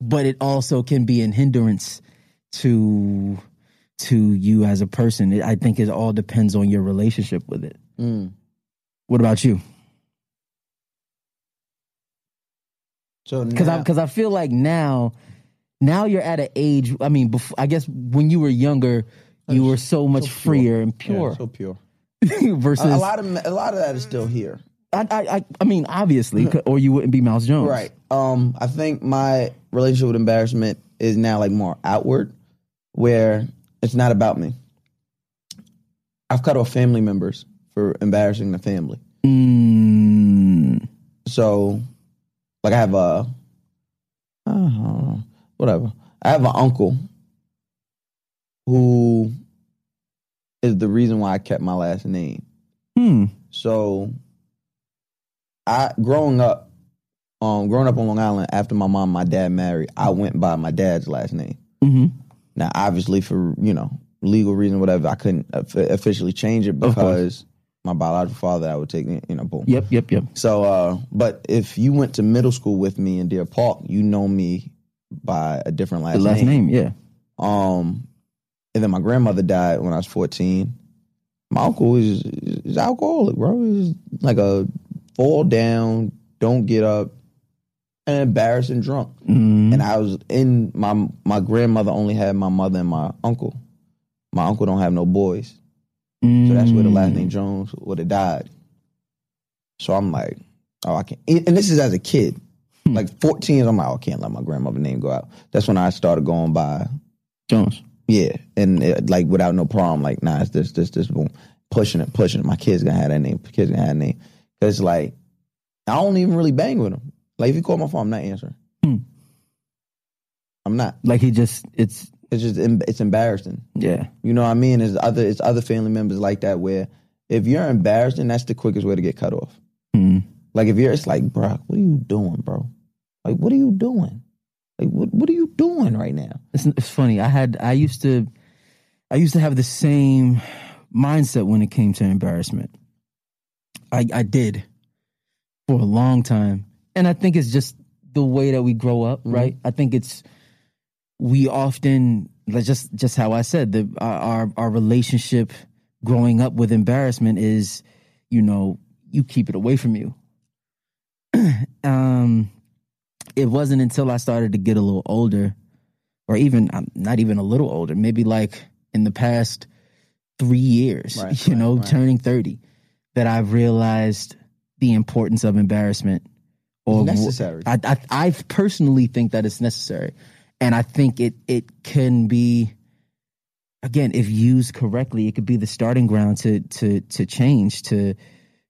but it also can be an hindrance to to you as a person. It, I think it all depends on your relationship with it. Mm. What about you? So Because I because I feel like now, now you're at an age. I mean, before, I guess when you were younger, you were so much pure. freer and Yeah, pure. so pure. versus, A, a lot of a lot of that is still here. I, I, I, I mean, obviously, or you wouldn't be Miles Jones, Right. Um, I think my relationship with embarrassment is now like more outward, where it's not about me. I've cut off family members for embarrassing the family. Mm, So, like, I have a, uh, whatever. I have an uncle who is the reason why I kept my last name. hmm. So, I growing up, um, growing up on Long Island after my mom, and my dad married, I went by my dad's last name. hmm Now, obviously, for you know legal reason, whatever, I couldn't officially change it because my biological father, I would take, you know, boom. Yep, yep, yep. So, uh, but if you went to middle school with me in Deer Park, you know me by a different last, The last name, yeah. Um, and then my grandmother died when I was fourteen. My uncle is is alcoholic, bro. He's like a fall down, don't get up, and embarrassing drunk. Mm, And I was in my my grandmother only had my mother and my uncle. My uncle don't have no boys. So that's where the last Mm. name Jones would have died. So I'm like, oh, I can't. And this is as a kid, Hmm. like 14. I'm like, oh, I can't let my grandmother name go out. That's when I started going by, Jones. yeah, and it, like without no problem, like, nah, it's this, this, this, boom, pushing it, pushing it. My kids gonna have that name. Kids gonna have that name because like I don't even really bang with them. Like if you call my phone, I'm not answering. Hmm. I'm not. Like he just, it's, It's just it's embarrassing. yeah. You know what I mean? There's other it's other family members like that where if you're embarrassed, then that's the quickest way to get cut off. Mm. Like if you're, it's like, bro, what are you doing, bro? Like, what are you doing? Like, what what are you doing right now? It's, it's funny. I had, I used to, I used to have the same mindset when it came to embarrassment. I, I did for a long time. And I think it's just the way that we grow up, right? I think it's, we often, just, just how I said, the, our, our, relationship growing up with embarrassment is, you know, you keep it away from you. um, it wasn't until I started to get a little older, or even um, not even a little older, maybe like in the past three years, Right, you right, know, right. turning 30, that I've realized the importance of embarrassment. Or necessary. I, I, I personally think that it's necessary. And I think it, it can be, again, if used correctly, it could be the starting ground to, to, to change, to,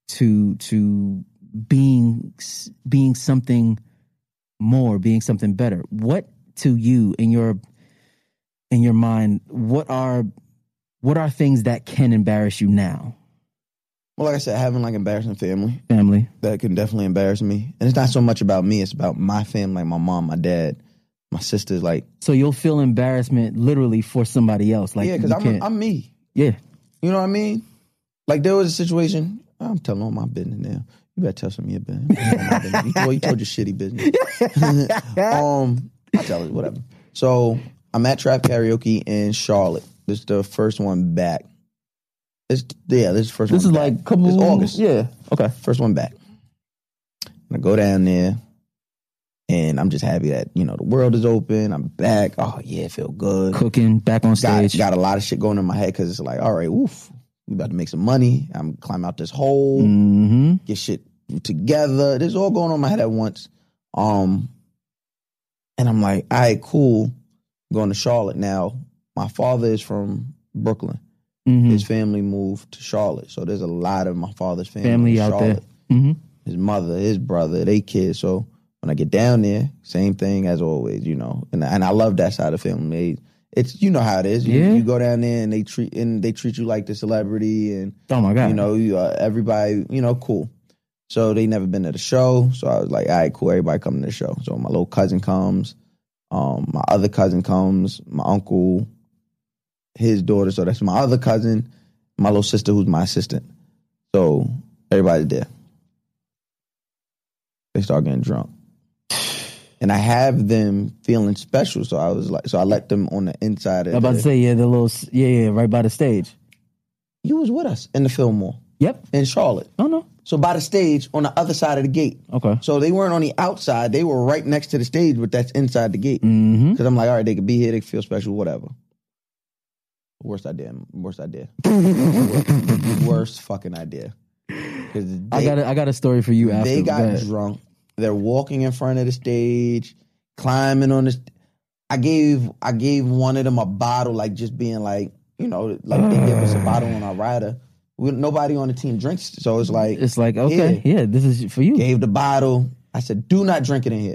to, to being, being something more, being something better. What to you in your in your mind, what are what are things that can embarrass you now? Well, like I said, having like embarrassing family Family. that can definitely embarrass me, and it's not so much about me; it's about my family, like my mom, my dad, my sisters. Like, So you'll feel embarrassment literally for somebody else. Like yeah, because I'm can't- I'm me. yeah. You know what I mean? Like there was a situation. I'm telling all my business now. You better tell some of your business. You know my business. You- Well, you told your shitty business. um, I tell it whatever. So I'm at Trap Karaoke in Charlotte. This is the first one back. This yeah, this is the first This is one. like back. couple It's August. Yeah. Okay. First one back. I go down there, and I'm just happy that you know the world is open. I'm back. Oh yeah, feel good Cooking, back on got, stage. got a lot of shit going in my head because it's like, all right, oof, we about to make some money. I'm climb out this hole, hmm get shit together. This is all going on in my head at once. Um, and I'm like, all right, cool. Going to Charlotte now. My father is from Brooklyn. Hmm His family moved to Charlotte, so there's a lot of my father's family, Family in out there. Charlotte. hmm His mother, his brother, they kids. So when I get down there, same thing as always, you know. And and I love that side of family. It's you know how it is. You, Yeah. you go down there and they treat and they treat you like the celebrity, and Oh my god. you know you, uh, everybody, you know, cool. So they never been to the show. So I was like, all right, cool. Everybody coming to the show. So my little cousin comes, um, my other cousin comes, my uncle, his daughter. So that's my other cousin, my little sister who's my assistant. So everybody's there. They start getting drunk. And I have them feeling special. So I was like, so I let them on the inside of I'm about the, to say yeah, the little yeah yeah right by the stage. You was with us in the Fillmore Yep. in Charlotte. Oh no. So by the stage on the other side of the gate. Okay. So they weren't on the outside; they were right next to the stage, but that's inside the gate. Mm-hmm. Because I'm like, all right, they could be here, they could feel special, whatever. Worst idea. Worst idea. worst fucking idea. 'Cause I got a, I got a story for you after. they got drunk. They're walking in front of the stage, climbing on this. I gave I gave one of them a bottle, like just being like, you know, like they give us a bottle on our rider. We, nobody on the team drinks, so it's like It's like, okay, yeah, this is for you. gave the bottle. I said, "Do not drink it in here."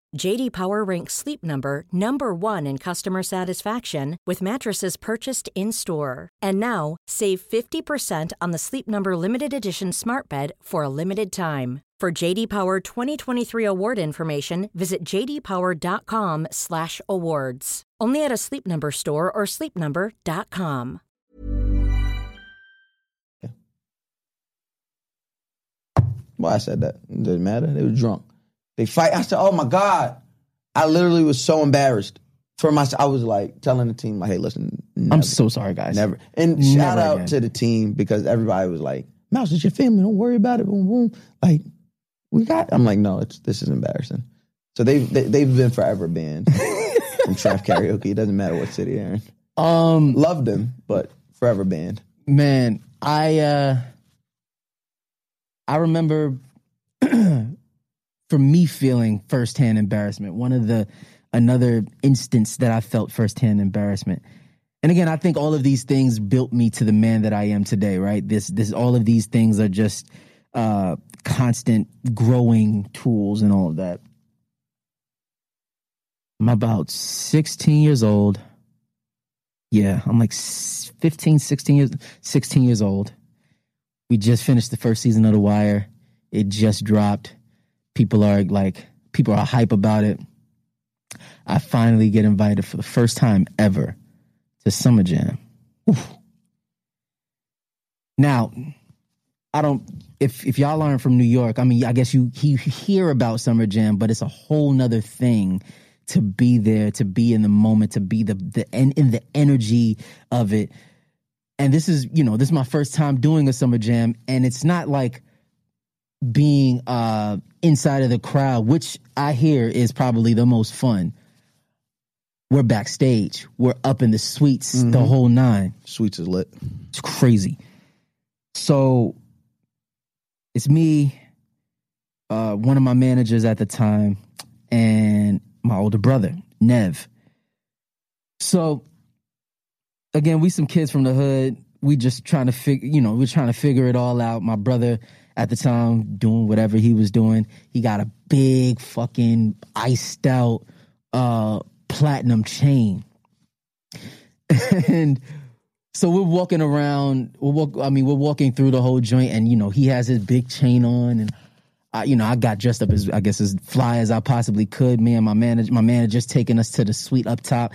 JD Power ranks Sleep Number number 1 in customer satisfaction with mattresses purchased in-store. And now, save 50% on the Sleep Number limited edition Smart Bed for a limited time. For JD Power 2023 award information, visit jdpower.com/awards. Only at a Sleep Number store or sleepnumber.com. Well, I said that. It doesn't matter. They were drunk. They fight. I said, "Oh my god!" I literally was so embarrassed for myself. I was like telling the team, "Like, hey, listen, never, I'm so sorry, guys. never." And Never shout out again. to the team because everybody was like, "Mouse, it's your family. Don't worry about it." Boom, boom. Like, we got. I'm like, no, it's this is embarrassing. So they've they, they've been forever banned from trap karaoke. It doesn't matter what city they're in. Um, loved them, but forever banned. man, I uh I remember for me feeling firsthand embarrassment. One of the another instance that I felt firsthand embarrassment. And again, I think all of these things built me to the man that I am today, right? This this all of these things are just uh constant growing tools and all of that. I'm about 16 years old. Yeah, I'm like s- 15, 16 years 16 years old. We just finished the first season of The Wire. It just dropped. People are like people are hype about it. I finally get invited for the first time ever to Summer Jam. Oof. Now, I don't if if y'all aren't from New York, I mean, I guess you you hear about Summer Jam, but it's a whole nother thing to be there, to be in the moment, to be the the and in the energy of it. And this is, you know, this is my first time doing a Summer Jam, and it's not like being uh inside of the crowd, which I hear is probably the most fun. We're backstage. We're up in the suites, the whole nine. Suites is lit. It's crazy. So it's me, uh, one of my managers at the time, and my older brother, Nev. So again, we some kids from the hood. We just trying to figure, you know, we're trying to figure it all out. My brother at the time doing whatever he was doing. He got a big fucking iced out uh platinum chain. and so we're walking around. We're walk, I mean, we're walking through the whole joint, and you know, he has his big chain on, and I, you know, I got dressed up as I guess as fly as I possibly could. Me and my manager, my manager's taking us to the suite up top.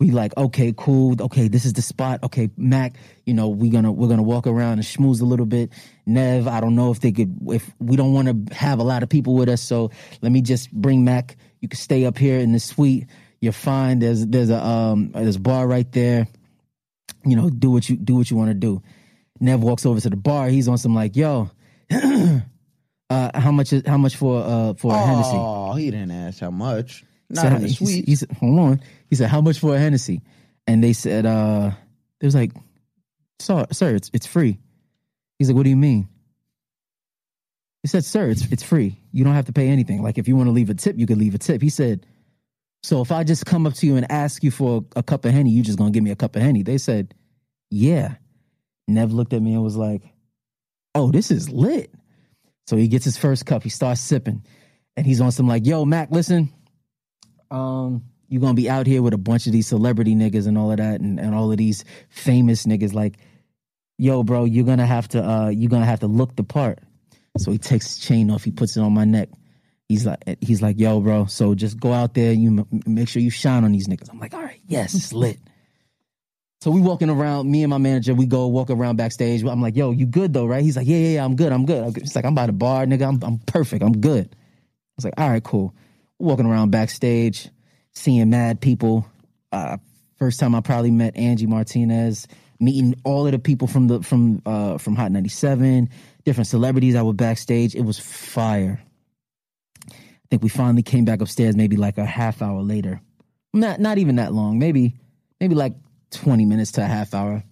We like, okay, cool. Okay, this is the spot. Okay, Mac, you know, we're gonna we're gonna walk around and schmooze a little bit. Nev, I don't know if they could if we don't want to have a lot of people with us, so let me just bring Mac. You can stay up here in the suite. You're fine. There's there's a um there's a bar right there you know, do what you do what you want to do. Nev walks over to the bar. He's on some like, yo, uh, how much is how much for uh for a Hennessy? Oh, he didn't ask how much. Not Said- he-. He said, hold on. He said, how much for a Hennessy? And they said, uh, they was like, sir, sir, it's it's free. He's like, what do you mean? He said, "Sir, it's it's free. You don't have to pay anything. Like if you want to leave a tip, you could leave a tip." He said, "So if I just come up to you and ask you for a, a cup of henny, you just gonna give me a cup of henny?" They said, "Yeah." Nev looked at me and was like, "Oh, this is lit." So he gets his first cup. He starts sipping, and he's on some like, "Yo, Mac, listen, um, you're gonna be out here with a bunch of these celebrity niggas and all of that, and, and all of these famous niggas. Like, yo, bro, you're gonna have to, uh, you're gonna have to look the part." So he takes his chain off. He puts it on my neck. He's like, he's like, yo, bro. So just go out there. You m- make sure you shine on these niggas. I'm like, all right, yes, it's lit. So we walking around. Me and my manager, we go walk around backstage. I'm like, yo, you good though, right? He's like, yeah, yeah, yeah, I'm good. I'm good. He's like, I'm by the bar, nigga. I'm, I'm perfect. I'm good. I was like, all right, cool. Walking around backstage, seeing mad people. Uh, first time I probably met Angie Martinez, meeting all of the people from the from uh from Hot 97, different celebrities that were backstage. It was fire. I think we finally came back upstairs maybe like a half hour later. Not not even that long. Maybe maybe like 20 minutes to a half hour.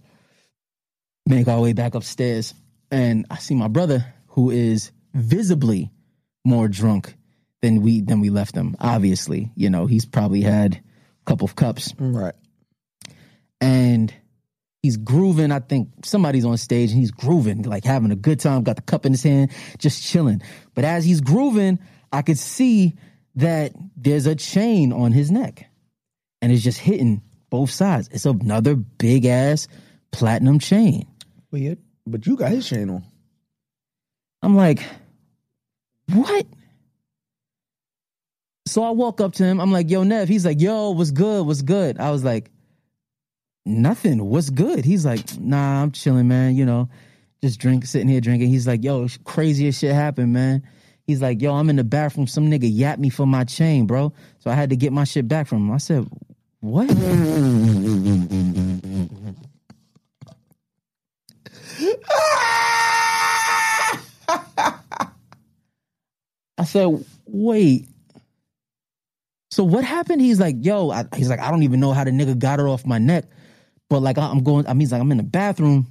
Make our way back upstairs. And I see my brother who is visibly more drunk than we than we left him. Obviously, you know, he's probably had a couple of cups. Right. And he's grooving. I think somebody's on stage and he's grooving, like having a good time, got the cup in his hand, just chilling. But as he's grooving, I could see that there's a chain on his neck. And it's just hitting both sides. It's another big ass platinum chain. Weird. But you got his chain on. I'm like, what? So I walk up to him. I'm like, yo, Nev. He's like, yo, what's good? What's good? I was like, nothing. What's good? He's like, nah, I'm chilling, man. You know, just drink, sitting here drinking. He's like, yo, craziest shit happened, man. He's like, yo, I'm in the bathroom. Some nigga yapped me for my chain, bro. So I had to get my shit back from him. I said, what? I said, wait. So what happened? He's like, yo, I, he's like, I don't even know how the nigga got it off my neck. But like I'm going, I mean, he's like, I'm in the bathroom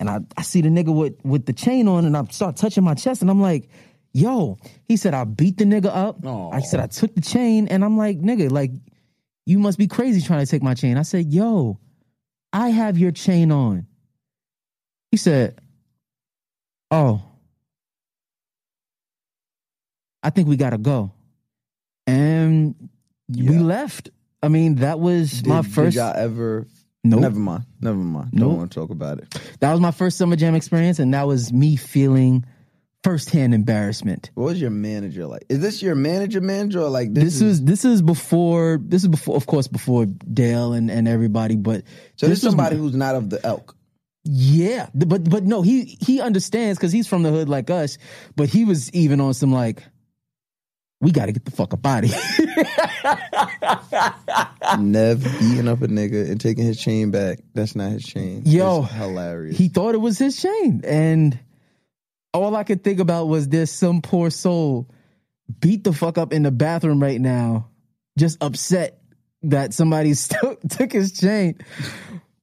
and I, I see the nigga with, with the chain on and I start touching my chest and I'm like, yo, he said, I beat the nigga up. I said, I took the chain and I'm like, nigga, like, you must be crazy trying to take my chain. I said, yo, I have your chain on. He said, oh, I think we gotta go. And we left. I mean, that was my first. Did y'all ever? Nope. Never mind. Never mind. Nope. Don't want to talk about it. That was my first summer jam experience, and that was me feeling firsthand embarrassment. What was your manager like? Is this your manager manager or like this, This, is, is this is before this is before of course before Dale and, and everybody, but so this is was- somebody who's not of the elk. Yeah, but but no, he he understands because he's from the hood like us. But he was even on some like, we got to get the fuck up out of here. Nev beating up a nigga and taking his chain back. That's not his chain. Yo, It's hilarious. he thought it was his chain, and all I could think about was there's some poor soul beat the fuck up in the bathroom right now, just upset that somebody took took his chain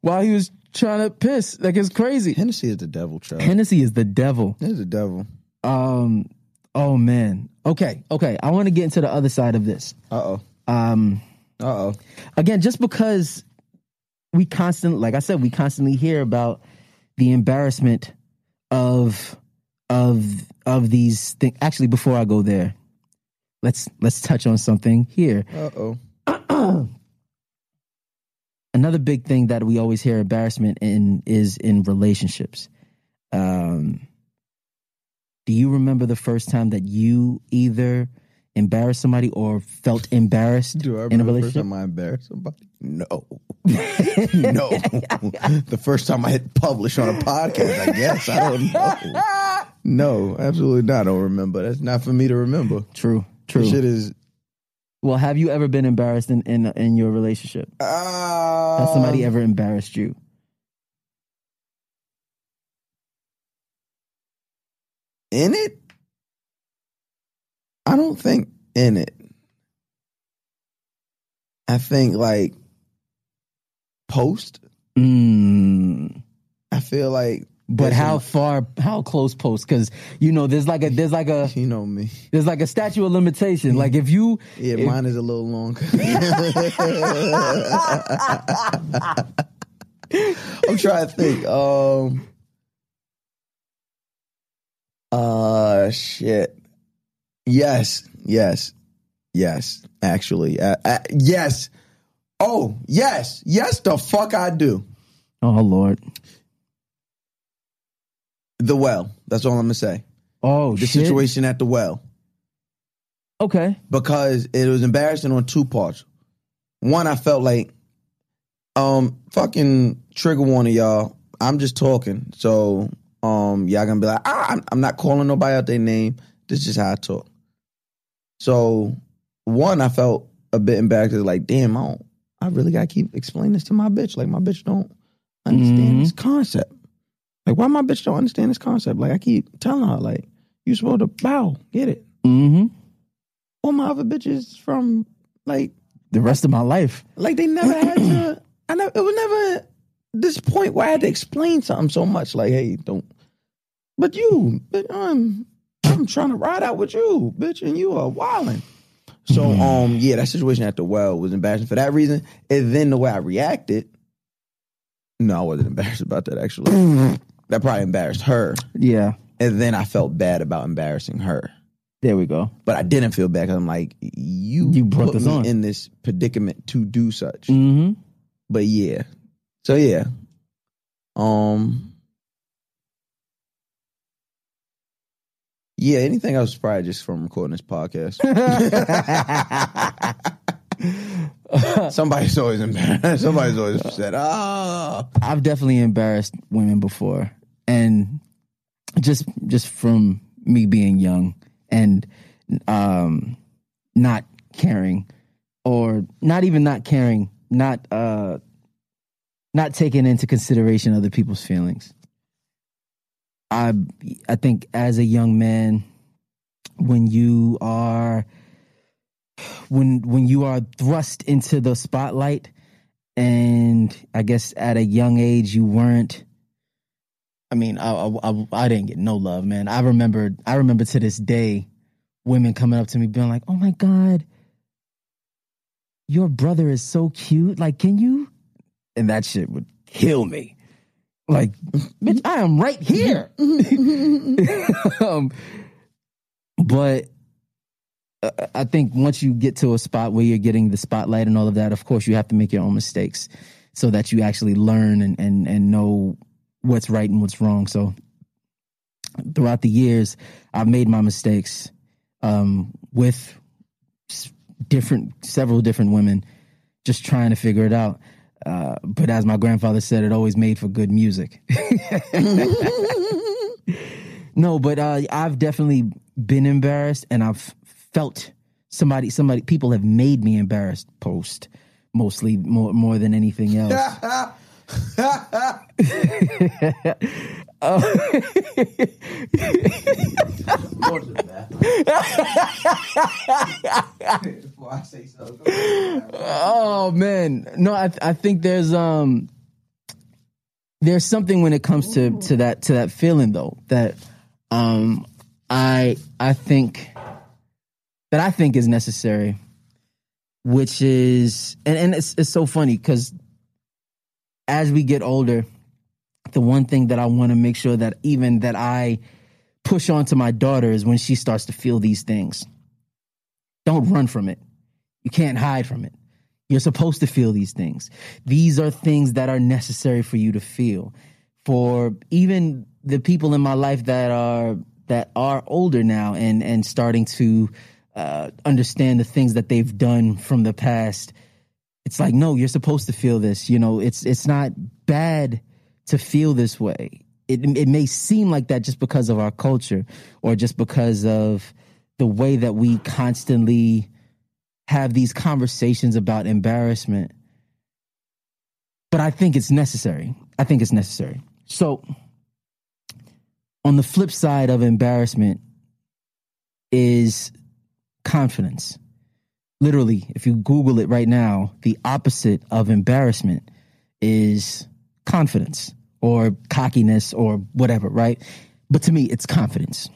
while he was trying to piss. Like it's crazy. Hennessy is the devil, child. Hennessy is the devil. He's the devil. Um. Oh man. Okay. Okay. I want to get into the other side of this. Uh oh. Um. Uh oh. Again, just because we constantly, like I said, we constantly hear about the embarrassment of of of these things. Actually, before I go there, let's let's touch on something here. Uh oh. Another big thing that we always hear embarrassment in is in relationships. Um, do you remember the first time that you either embarrassed somebody or felt embarrassed Do I in a remember the first relationship? time I embarrassed somebody? No. no. the first time I hit publish on a podcast, I guess. I don't know. No, absolutely not. I don't remember. That's not for me to remember. True, true. Shit is. Well, have you ever been embarrassed in in, in your relationship? Uh, Has somebody ever embarrassed you? In it? I don't think in it. I think like post. Mm, I feel like But how far, how close post? Because you know, there's like a, there's like a, You know me. there's like a statute of limitation. Like if you, Yeah, if- mine is a little longer. I'm trying to think. Um. Uh, shit. Yes, yes, yes. Actually, uh, uh, yes. Oh, yes, yes. The fuck I do. oh Lord, The well. That's all I'm gonna say. oh The shit. situation at the well. Okay, because it was embarrassing on two parts. One, I felt like, um, fucking trigger warning, y'all. I'm just talking, so um, y'all gonna be like, ah, I'm, I'm not calling nobody out their name. This is how I talk. So, one, I felt a bit embarrassed. Like, damn, I don't, I really gotta keep explaining this to my bitch. Like, my bitch don't understand Mhm. this concept. Like, why my bitch don't understand this concept? Like, I keep telling her, like, you supposed to bow, get it mm-hmm. all my other bitches from like The rest of my life. like they never had to I never it was never this point where I had to explain something so much like hey don't but you bitch, I'm I'm trying to ride out with you bitch and you are wilding so um yeah that situation at the well was embarrassing for that reason and then the way I reacted no I wasn't embarrassed about that actually that probably embarrassed her Yeah, and then I felt bad about embarrassing her there we go. but I didn't feel bad because I'm like, you, You brought put this me on. in this predicament to do such. Mm-hmm. But yeah, so yeah, um, yeah. Anything else? Probably just from recording this podcast. Somebody's always embarrassed. Somebody's always upset. Ah, I've definitely embarrassed women before, and just just from me being young and um, not caring, or not even not caring, not uh, not taking into consideration other people's feelings. I I think as a young man, when you are when when you are thrust into the spotlight and I guess at a young age you weren't. I mean, I, I I- didn't get no love, man. I remember I remember to this day, women coming up to me being like, "Oh my god, your brother is so cute. Like, can you?" And that shit would kill me. Like, bitch, I am right here. um, but uh, I think once you get to a spot where you're getting the spotlight and all of that, of course, you have to make your own mistakes so that you actually learn and and and know what's right and what's wrong. So throughout the years, I've made my mistakes um, with different, several different women, just trying to figure it out. Uh, but as my grandfather said, it always made for good music. no, but uh, I've definitely been embarrassed, and I've felt somebody, somebody, people have made me embarrassed. Post mostly more more than anything else. So, Oh man, no, I I think there's um there's something when it comes to to that to that feeling though that um I I think that I think is necessary, which is and and it's it's so funny because as we get older, the one thing that I want to make sure that even that I push on to my daughter is when she starts to feel these things. Don't run from it. You can't hide from it. You're supposed to feel these things. These are things that are necessary for you to feel. For even the people in my life that are that are older now and and starting to uh, understand the things that they've done from the past, it's like no, you're supposed to feel this. You know, it's it's not bad to feel this way. It it may seem like that just because of our culture or just because of the way that we constantly have these conversations about embarrassment. But I think it's necessary. I think it's necessary. So, on the flip side of embarrassment is confidence. Literally, if you Google it right now, the opposite of embarrassment is confidence or cockiness or whatever, right? But to me, it's confidence.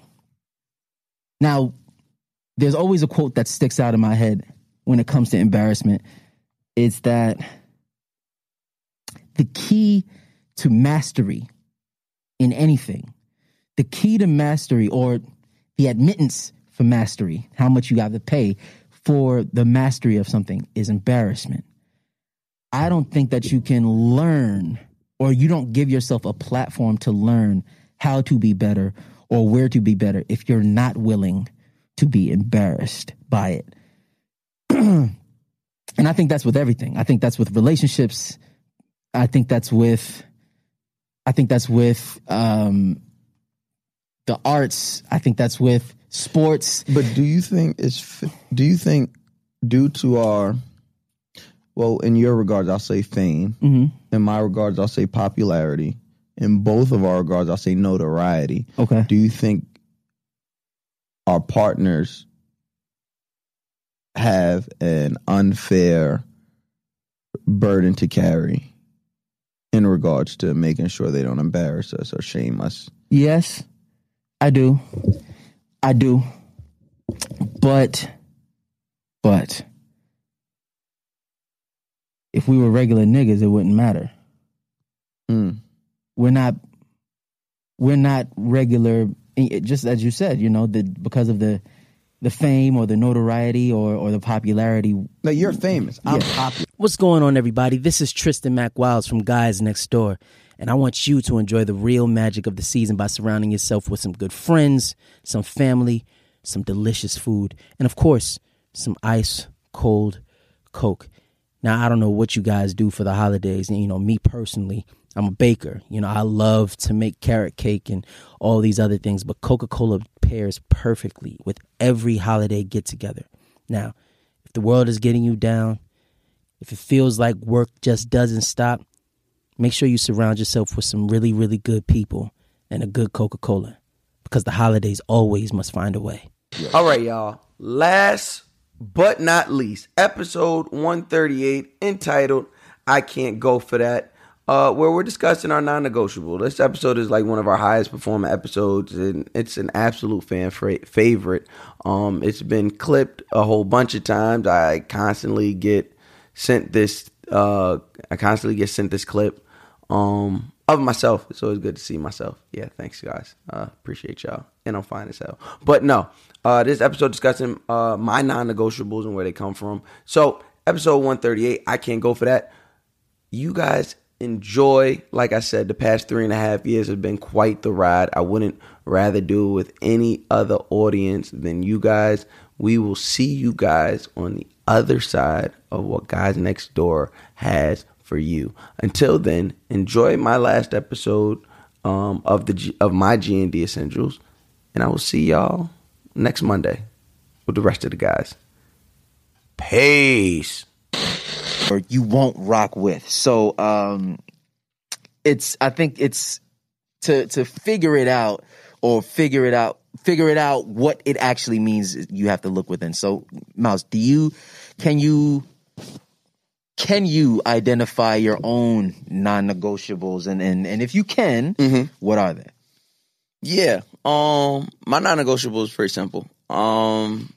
Now, there's always a quote that sticks out in my head when it comes to embarrassment. It's that the key to mastery in anything, the key to mastery or the admittance for mastery, how much you got to pay for the mastery of something is embarrassment. I don't think that you can learn or you don't give yourself a platform to learn how to be better or where to be better if you're not willing to be embarrassed by it. and I think that's with everything. I think that's with relationships. I think that's with I think that's with um the arts. I think that's with sports. But do you think it's do you think due to our well, in your regards, I'll say fame. Mhm. In my regards, I'll say popularity. In both of our regards, I'll say notoriety. Okay. Do you think our partners have an unfair burden to carry in regards to making sure they don't embarrass us or shame us? Yes, I do. I do. But, but, if we were regular niggas, it wouldn't matter. Mm. We're not. We're not regular. eh, Just as you said, you know, the because of the the fame or the notoriety or or the popularity. Like you're famous. I'm Yeah. popular. What's going on, everybody? This is Tristan Mac Wilds from Guys Next Door, and I want you to enjoy the real magic of the season by surrounding yourself with some good friends, some family, some delicious food, and of course, some ice cold Coke. Now, I don't know what you guys do for the holidays, and you know, me personally, I'm a baker. You know, I love to make carrot cake and all these other things, but Coca Cola pairs perfectly with every holiday get together. Now, if the world is getting you down, if it feels like work just doesn't stop, make sure you surround yourself with some really, really good people and a good Coca Cola because the holidays always must find a way. All right, y'all. Last but not least, episode 138 entitled I Can't Go For That, uh, where we're discussing our non negotiable. This episode is like one of our highest performing episodes, and it's an absolute fan favorite. Um, it's been clipped a whole bunch of times. I constantly get sent this, uh, I constantly get sent this clip um of myself. It's always good to see myself. Yeah, thanks guys. Uh appreciate y'all. And I'm fine as hell. But no, uh this episode discussing uh my non-negotiables and where they come from. So episode 138, I can't go for that. You guys enjoy, like I said, the past three and a half years have been quite the ride. I wouldn't rather do it with any other audience than you guys. We will see you guys on the other side of what Guys Next Door has for you. Until then, enjoy my last episode um, of the G- of my G and D essentials, and I will see y'all next Monday with the rest of the guys. Peace. or you won't rock with. So um it's I think it's to to figure it out or figure it out figure it out what it actually means you have to look within. So Mouse, do you can you can you identify your own non-negotiables and and, and if you can, what are they? Yeah. Um, my non-negotiable is pretty simple. Um,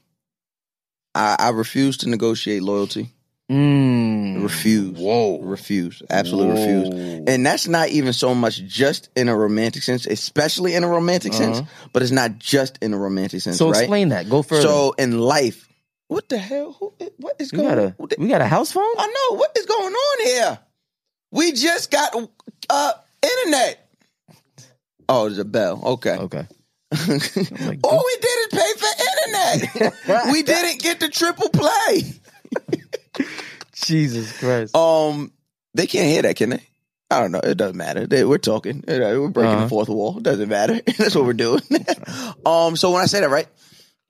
I, I refuse to negotiate loyalty. Mm. Refuse. Whoa. Refuse. Absolute refuse. And that's not even so much just in a romantic sense, especially in a romantic sense, but it's not just in a romantic sense, So right? explain that. Go further. So in life, what the hell? Who, what is we going got a on? we got a house phone? I know. What is going on here? We just got uh internet. Oh, there's a bell. Okay. Okay. All we didn't pay for internet. we didn't get the triple play. Jesus Christ. Um, they can't hear that, can they? I don't know. It doesn't matter. They, we're talking. We're breaking Uh-huh. the fourth wall. It doesn't matter. That's what we're doing. um, so when I say that, right?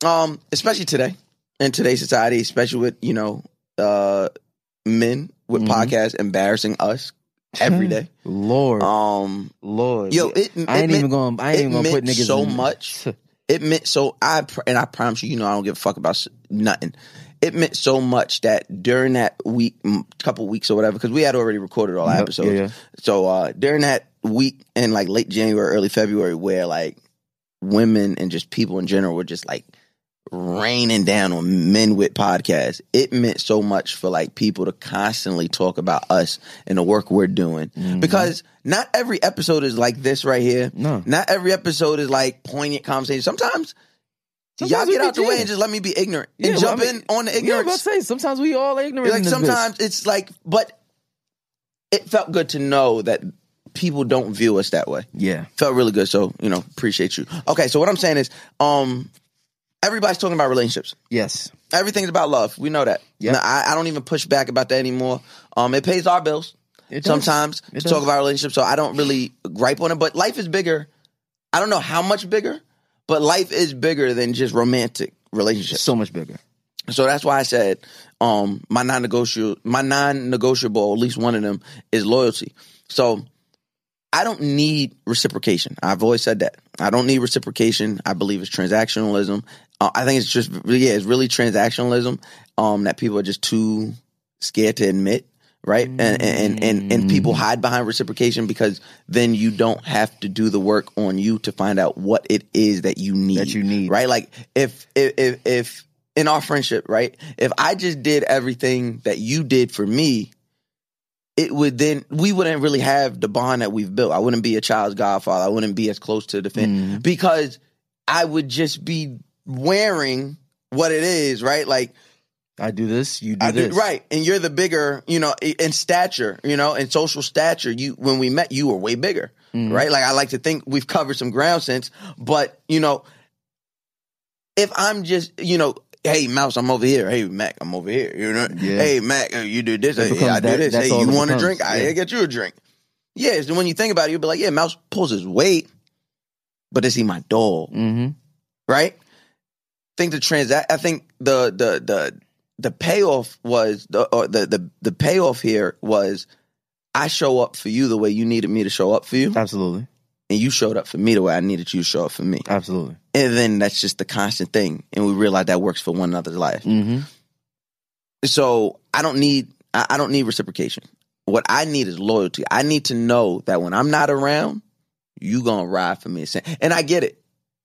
Um, especially today in today's society, especially with you know, uh, men with Mhm. podcasts embarrassing us every day. Lord. Um, Lord. yo, it, I it ain't meant- even going I ain't even gonna put meant niggas so in- much. It meant so I and I promise you, you know, I don't give a fuck about nothing. It meant so much that during that week, couple weeks or whatever, because we had already recorded all our Yep, episodes. yeah, yeah. So uh, during that week in like late January, early February where like women and just people in general were just like raining down on men with podcasts. It meant so much for like people to constantly talk about us and the work we're doing. Because not every episode is like this right here. No. Not every episode is like poignant conversation. Sometimes, y'all get out the way and just let me be ignorant Yeah, and well, jump I mean, in on the Yeah, I'm about to say sometimes we all ignorant. like this bitch. sometimes it's like, but it felt good to know that people don't view us that way. Yeah. Felt really good. So, you know, appreciate you. Okay, so what I'm saying is, um, everybody's talking about relationships. Yes. Everything's about love. We know that. Now, I, I don't even push back about that anymore. Um, it pays our bills It sometimes It to talk about relationships. So I don't really gripe on it. But life is bigger. I don't know how much bigger, but life is bigger than just romantic relationships. So much bigger. So that's why I said um, my non-negotiable, my non-negotiable, at least one of them, is loyalty. So I don't need reciprocation. I've always said that. I don't need reciprocation. I believe it's transactionalism. Uh, I think it's just yeah, it's really transactionalism um, that people are just too scared to admit. Right, and, and and and people hide behind reciprocation because then you don't have to do the work on you to find out what it is that you need. That you need. right? Like if if if, if in our friendship, right? If I just did everything that you did for me, it would then we wouldn't really have the bond that we've built. I wouldn't be a child's godfather. I wouldn't be as close to the family because I would just be wearing what it is, right? Like I do this, you do I do, this. right, and you're the bigger, you know, in stature, you know, in social stature. You when we met, you were way bigger, right? Like I like to think we've covered some ground since, but you know, if I'm just, you know, hey Mouse, I'm over here. Hey Mac, I'm over here. You know, Yeah. hey Mac, uh, you do this. Hey, I do that- this. Hey, you want a drink? I Yeah. get you a drink. Yeah, so when you think about it, you'll be like, yeah, Mouse pulls his weight, but is he my dog? Mm-hmm. right? Think the transact. I think the the the the payoff was the or the the the payoff here was I show up for you the way you needed me to show up for you, Absolutely. and you showed up for me the way I needed you to show up for me. Absolutely. And then that's just the constant thing, and we realize that works for one another's life. Mm-hmm. So I don't need I I don't need reciprocation. What I need is loyalty. I need to know that when I'm not around, you gonna ride for me. And I get it.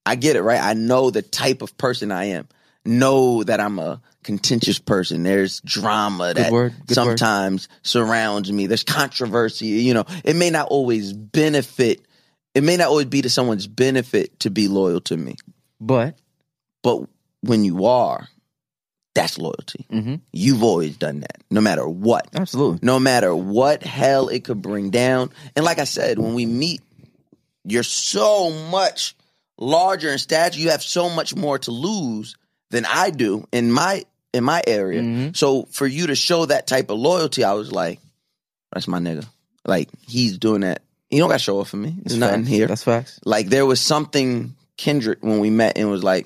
I get it, right? I know the type of person I am. Know that I'm a contentious person. There's drama that word, good word. sometimes surrounds me. There's controversy. You know, it may not always benefit. It may not always be to someone's benefit to be loyal to me. But But when you are, that's loyalty. Mhm. You've always done that, no matter what. absolutely. No matter what hell it could bring down. And like I said, when we meet, you're so much larger in stature. You have so much more to lose than I do in my in my area. Mhm. So for you to show that type of loyalty, I was like, that's my nigga. Like he's doing that. You don't got to show up for me. There's That's nothing facts. here. That's facts. Like there was something kindred when we met and was like,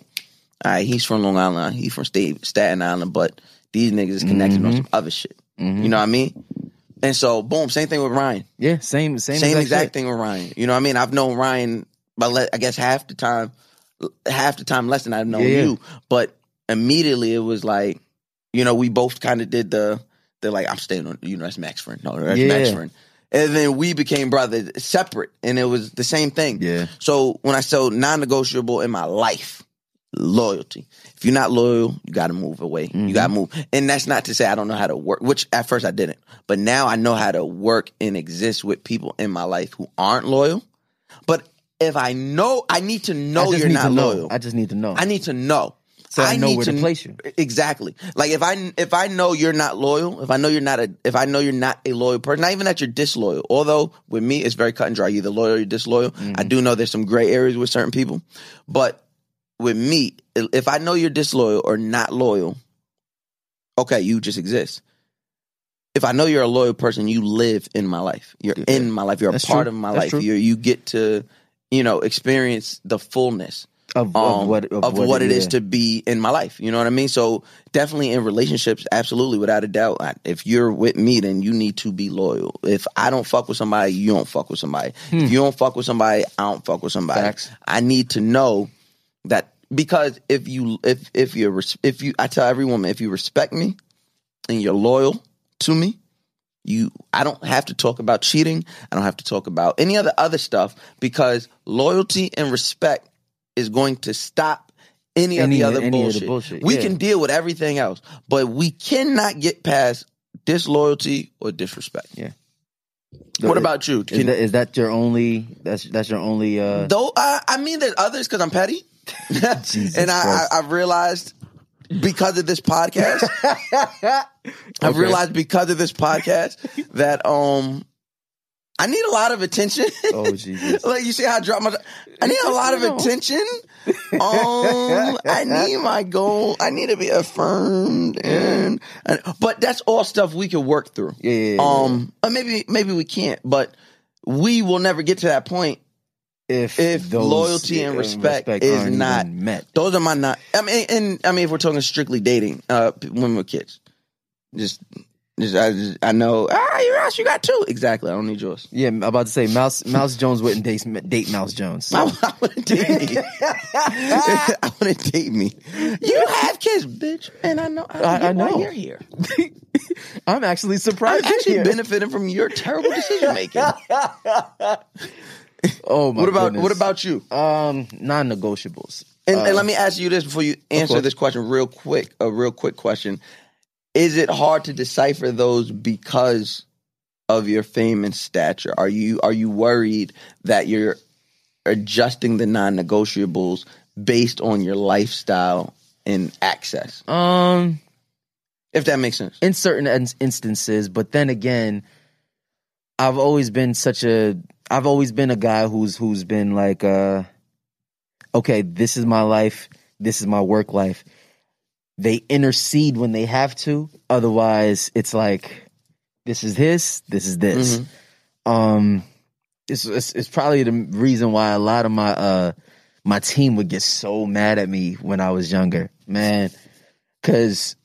all right, he's from Long Island, he's from State, Staten Island, but these niggas is connected on some other shit. Mhm. You know what I mean? And so, boom, same thing with Ryan. Yeah, same same Same, exact, exact thing with Ryan. You know what I mean? I've known Ryan, but I guess half the time, half the time less than I've known Yeah, you. But immediately it was like, you know, we both kind of did the, they're like, I'm staying on, you know, that's Mac's friend. No, that's Yeah. Mac's friend. And then we became brothers separate, and it was the same thing. Yeah. So when I said non-negotiable in my life, loyalty. If you're not loyal, you got to move away. You got to mm-hmm. move. And that's not to say I don't know how to work, which at first I didn't. But now I know how to work and exist with people in my life who aren't loyal. If I know, I need to know you're not to know. loyal. I just need to know. I need to know. So I know need where to place you. Exactly. Like if I if I know you're not loyal, if I know you're not a if I know you're not a loyal person, not even that you're disloyal. Although with me it's very cut and dry. You're either loyal or you're disloyal. I Mm-hmm. do know there's some gray areas with certain people, but with me, if I know you're disloyal or not loyal, okay, you just exist. If I know you're a loyal person, you live in my life. You're in my life. You're a That's part true. of my That's life. You you get to you know experience the fullness of, um, of what of, what, it is to be in my life. You know what I mean? So definitely in relationships, absolutely, without a doubt. I- If you're with me, then you need to be loyal. If I don't fuck with somebody, you don't fuck with somebody. If you don't fuck with somebody, I don't fuck with somebody. Hmm. Facts. I need to know that because if you if if you if you I tell every woman if you respect me and you're loyal to me, You, I don't have to talk about cheating. I don't have to talk about any other other stuff because loyalty and respect is going to stop any, of the other any of the bullshit. bullshit, We yeah. can deal with everything else, but we cannot get past disloyalty or disrespect. Yeah. What about you? Is that, is that your only? That's that's your only. uh Though I, I mean, there's others because I'm petty, and I, I I've realized because of this podcast, I've Okay. realized because of this podcast that um, I need a lot of attention. Oh Jesus! like you see how I drop my, I need a lot of attention. Um, I need my goal. I need to be affirmed, and, and but that's all stuff we can work through. Yeah, yeah, yeah, Um, maybe maybe we can't, but we will never get to that point if if loyalty and respect, respect is aren't met. Those are my not. I mean, and I mean, if we're talking strictly dating, uh, p- women with kids, just, just I, just, I know. Ah, your house, you got two. Exactly. I don't need yours. Yeah, I'm about to say Mouse Mouse Jones wouldn't date date Mouse Jones. I, I wouldn't date me. I wouldn't date me. You have kids, bitch, and I know. I, I- I know. you're here. I'm actually surprised. I'm actually benefiting from your terrible decision making. Oh my What about goodness. what about you? um non-negotiables? And, Uh, and let me ask you this before you answer this question real quick. A real quick question: Is it hard to decipher those because of your fame and stature? Are you are you worried that you're adjusting the non-negotiables based on your lifestyle and access? um If that makes sense. in certain instances, but then again, I've always been such a I've always been a guy who's who's been like uh okay, this is my life, this is my work life. They intercede when they have to, otherwise it's like this is his, this is this. Um it's, it's it's probably the reason why a lot of my uh my team would get so mad at me when I was younger. Man, cuz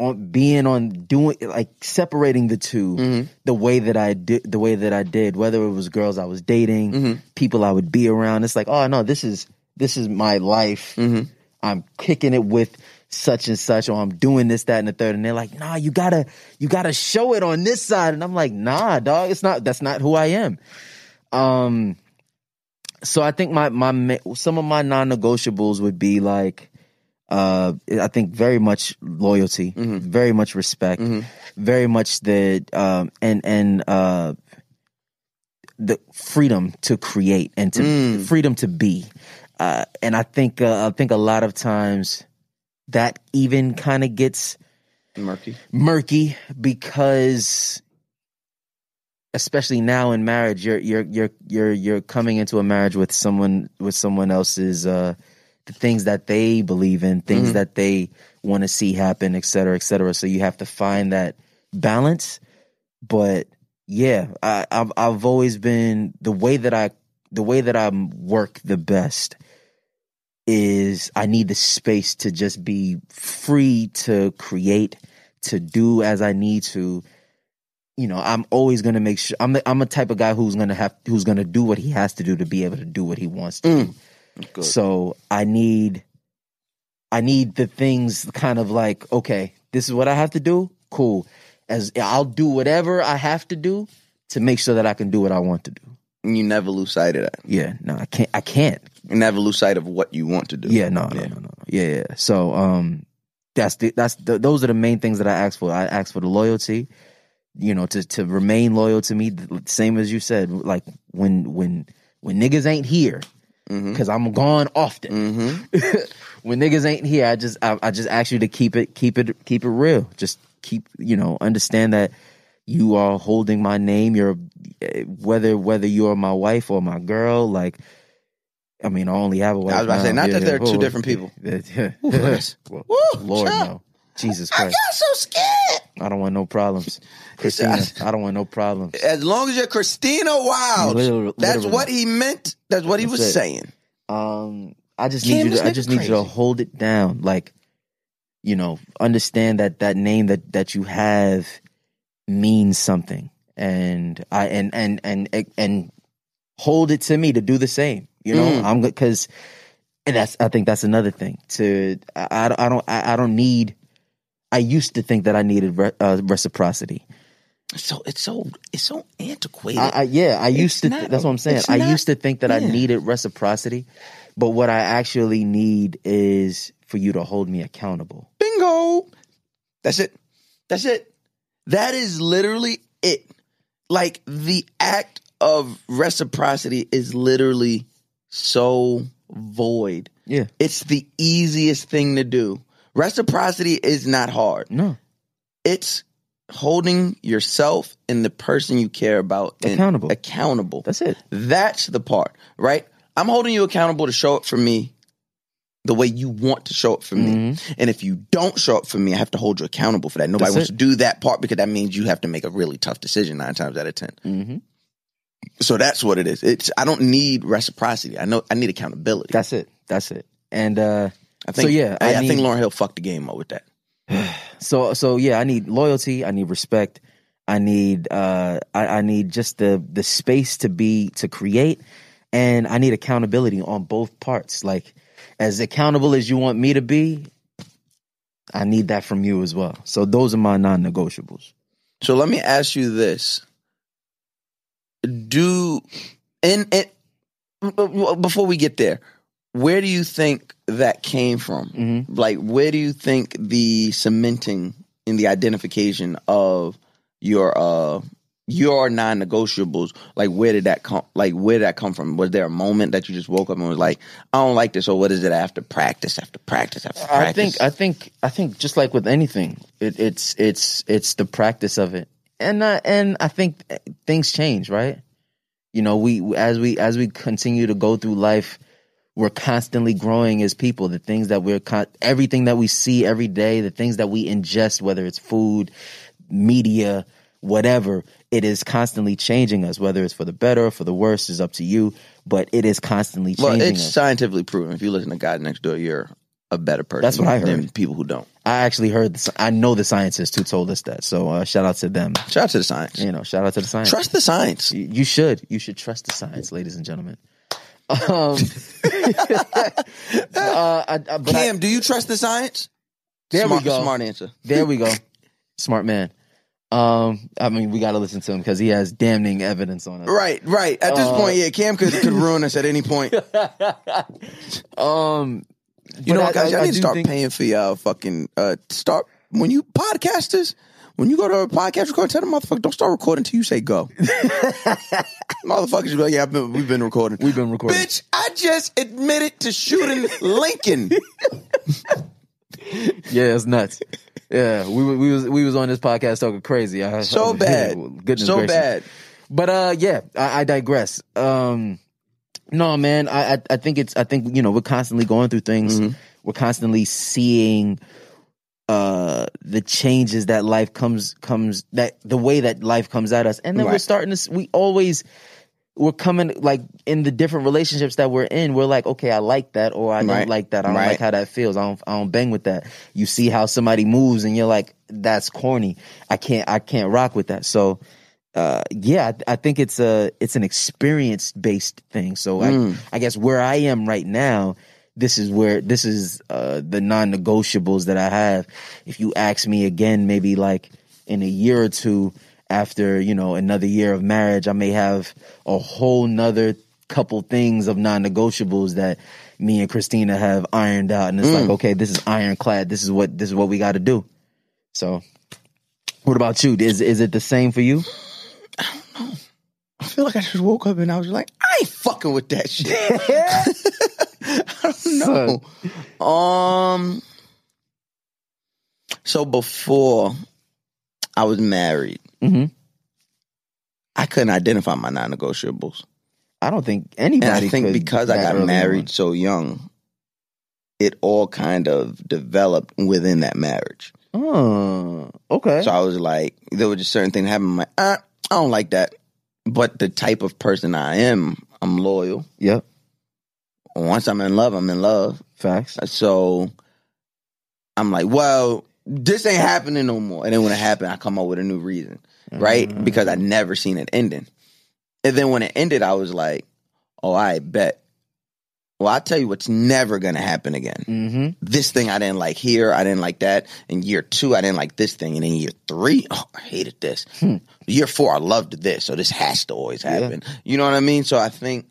on being on doing like separating the 2 Mhm. the way that I did the way that I did whether it was girls I was dating Mhm. people I would be around it's like oh no this is this is my life Mhm. I'm kicking it with such and such or I'm doing this that and the third and they're like nah you got to you got to show it on this side and I'm like nah dog it's not that's not who I am um so I think my my some of my non-negotiables would be like uh I think very much loyalty, very much respect, very much the um and and uh the freedom to create and to freedom to be. Uh and I think uh, I think a lot of times that even kind of gets Murky. murky because especially now in marriage you're you're you're you're you're coming into a marriage with someone with someone else's uh the things that they believe in things mm-hmm. that they want to see happen et cetera et cetera so you have to find that balance but yeah I, I've I've always been the way that I the way that I work the best is I need the space to just be free to create, to do as I need to. You know, I'm always gonna make sure I'm the, I'm a type of guy who's gonna have who's gonna do what he has to do to be able to do what he wants to mm. do. So I need I need the things kind of like, okay, this is what I have to do. Cool. As I'll do whatever I have to do to make sure that I can do what I want to do. And you never lose sight of that. Yeah, no, I can't I can't. You never lose sight of what you want to do. Yeah, no, no, no, no. Yeah, yeah. So, um, that's the that's the, those are the main things that I ask for. I ask for the loyalty, you know, to to remain loyal to me. Same as you said, like when when when niggas ain't here, because I'm gone often. when niggas ain't here, I just I, I just ask you to keep it keep it keep it real. Just keep you know understand that you are holding my name. You're eh, whether whether you're my wife or my girl, like. I mean, I only have a wife. I was about to say, not that they're two oh, different people. Well, Lord, no. Jesus Christ. I'm so scared. I don't want no problems. Christina, I don't want no problems. As long as you're Christina Wilds, that's what he meant. That's what he That's was it. saying. Um, I just Cam, need you to, I just need you to hold it down. Like, you know, understand that that name that, that you have means something. And I, and, and, and, and hold it to me to do the same. You know, Mm. I'm good because, and that's I think that's another thing. To I, I don't I don't I, I don't need. I used to think that I needed re, uh, reciprocity. so it's so it's so antiquated. I, I, yeah, I used to. not- that's what I'm saying. I not- used to think that I needed reciprocity, but what I actually need is for you to hold me accountable. Bingo. That's it. That's it. That is literally it. Like the act of reciprocity is literally so void. Yeah. It's the easiest thing to do. Reciprocity is not hard. No. It's holding yourself and the person you care about Accountable. Accountable. That's it. That's the part, right? I'm holding you accountable to show up for me the way you want to show up for me. And if you don't show up for me, I have to hold you accountable for that. Nobody That's wants it. to do that part because that means you have to make a really tough decision nine times out of 10 Mm-hmm. So that's what it is. It's I don't need reciprocity. I know I need accountability. That's it. That's it. And uh, I think so yeah, I, I, I think Lauryn Hill fucked the game up with that. So so yeah, I need loyalty. I need respect. I need uh I, I need just the the space to be to create, and I need accountability on both parts. Like as accountable as you want me to be, I need that from you as well. So those are my non-negotiables. So let me ask you this: Do and it before we get there, where do you think that came from? Mm-hmm. Like, where do you think the cementing in the identification of your uh your non-negotiables like where did that come like where did that come from was there a moment that you just woke up and was like i don't like this or what is it after practice after practice after practice I think I think I think just like with anything, it, it's it's it's the practice of it, and uh, and I think things change, right? You know, we as we as we continue to go through life, we're constantly growing as people. The things that we're con- everything that we see every day, the things that we ingest, whether it's food, media, whatever, it is constantly changing us. Whether it's for the better or for the worse is up to you, but it is constantly changing. well it's us. scientifically proven if you listen to god next door you're a better person That's what I heard. than people who don't I actually heard. The, sci- I know the scientists who told us that. So uh, shout out to them. shout out to the science You know, shout out to the science. trust the science You, you should. You should trust the science, ladies and gentlemen. Um, uh, I, I, but I- cam do you trust the science There we smart, go. smart answer there we go. Smart man. Um, I mean, we got to listen to him because he has damning evidence on us. right right at this Uh, point yeah cam could, could ruin us at any point Um, You know what, guys? I, I, I need to start think- paying for y'all fucking uh start when you podcasters. When you go to a podcast record, tell the motherfucker don't start recording until you say go. Motherfuckers be like, yeah, been, we've been recording. We've been recording. Bitch, I just admitted to shooting Lincoln. Yeah, it's nuts. Yeah, we were- we was we was on this podcast talking crazy. I, So bad. Goodness so gracious. bad. But uh, yeah, I, I digress. Um, no, man, I, I I think it's I think you know we're constantly going through things. Mm-hmm. We're constantly seeing uh the changes that life comes comes that the way that life comes at us, and then we're starting to we always we're coming like in the different relationships that we're in. We're like, okay, I like that, or I don't Right. like that. I don't Right. like how that feels. I don't I don't bang with that. You see how somebody moves, and you're like, that's corny. I can't I can't rock with that. So uh, yeah, I, I think it's a it's an experience based thing. So Mm. I, I guess where I am right now, this is where this is uh, the non negotiables that I have. If you ask me again, maybe like in a year or two after you know another year of marriage, I may have a whole nother couple things of non negotiables that me and Christina have ironed out, and it's Mm. like okay, this is ironclad. This is what this is what we got to do. So. What about you? Is is it the same for you? I feel like I just woke up and I was like, I ain't fucking with that shit. I don't know. Um. So before I was married, Mhm. I couldn't identify my non-negotiables, I don't think and anybody. I think could because I got married on. so young, it all kind of developed within that marriage. Oh, okay. So I was like, there were just certain things happening. I'm like, uh, I don't like that. But the type of person I am, I'm loyal. Yep. Once I'm in love, I'm in love. Facts. So I'm like, well, this ain't happening no more. And then when it happened, I come up with a new reason, right? Mm. Because I never seen it ending. And then when it ended, I was like, oh, I bet. well, I tell you what's never gonna happen again. Mm-hmm. This thing I didn't like here, I didn't like that. In year two, I didn't like this thing, and in year three, oh, I hated this. Hmm. Year four, I loved this, so this has to always happen. You know what I mean? So I think,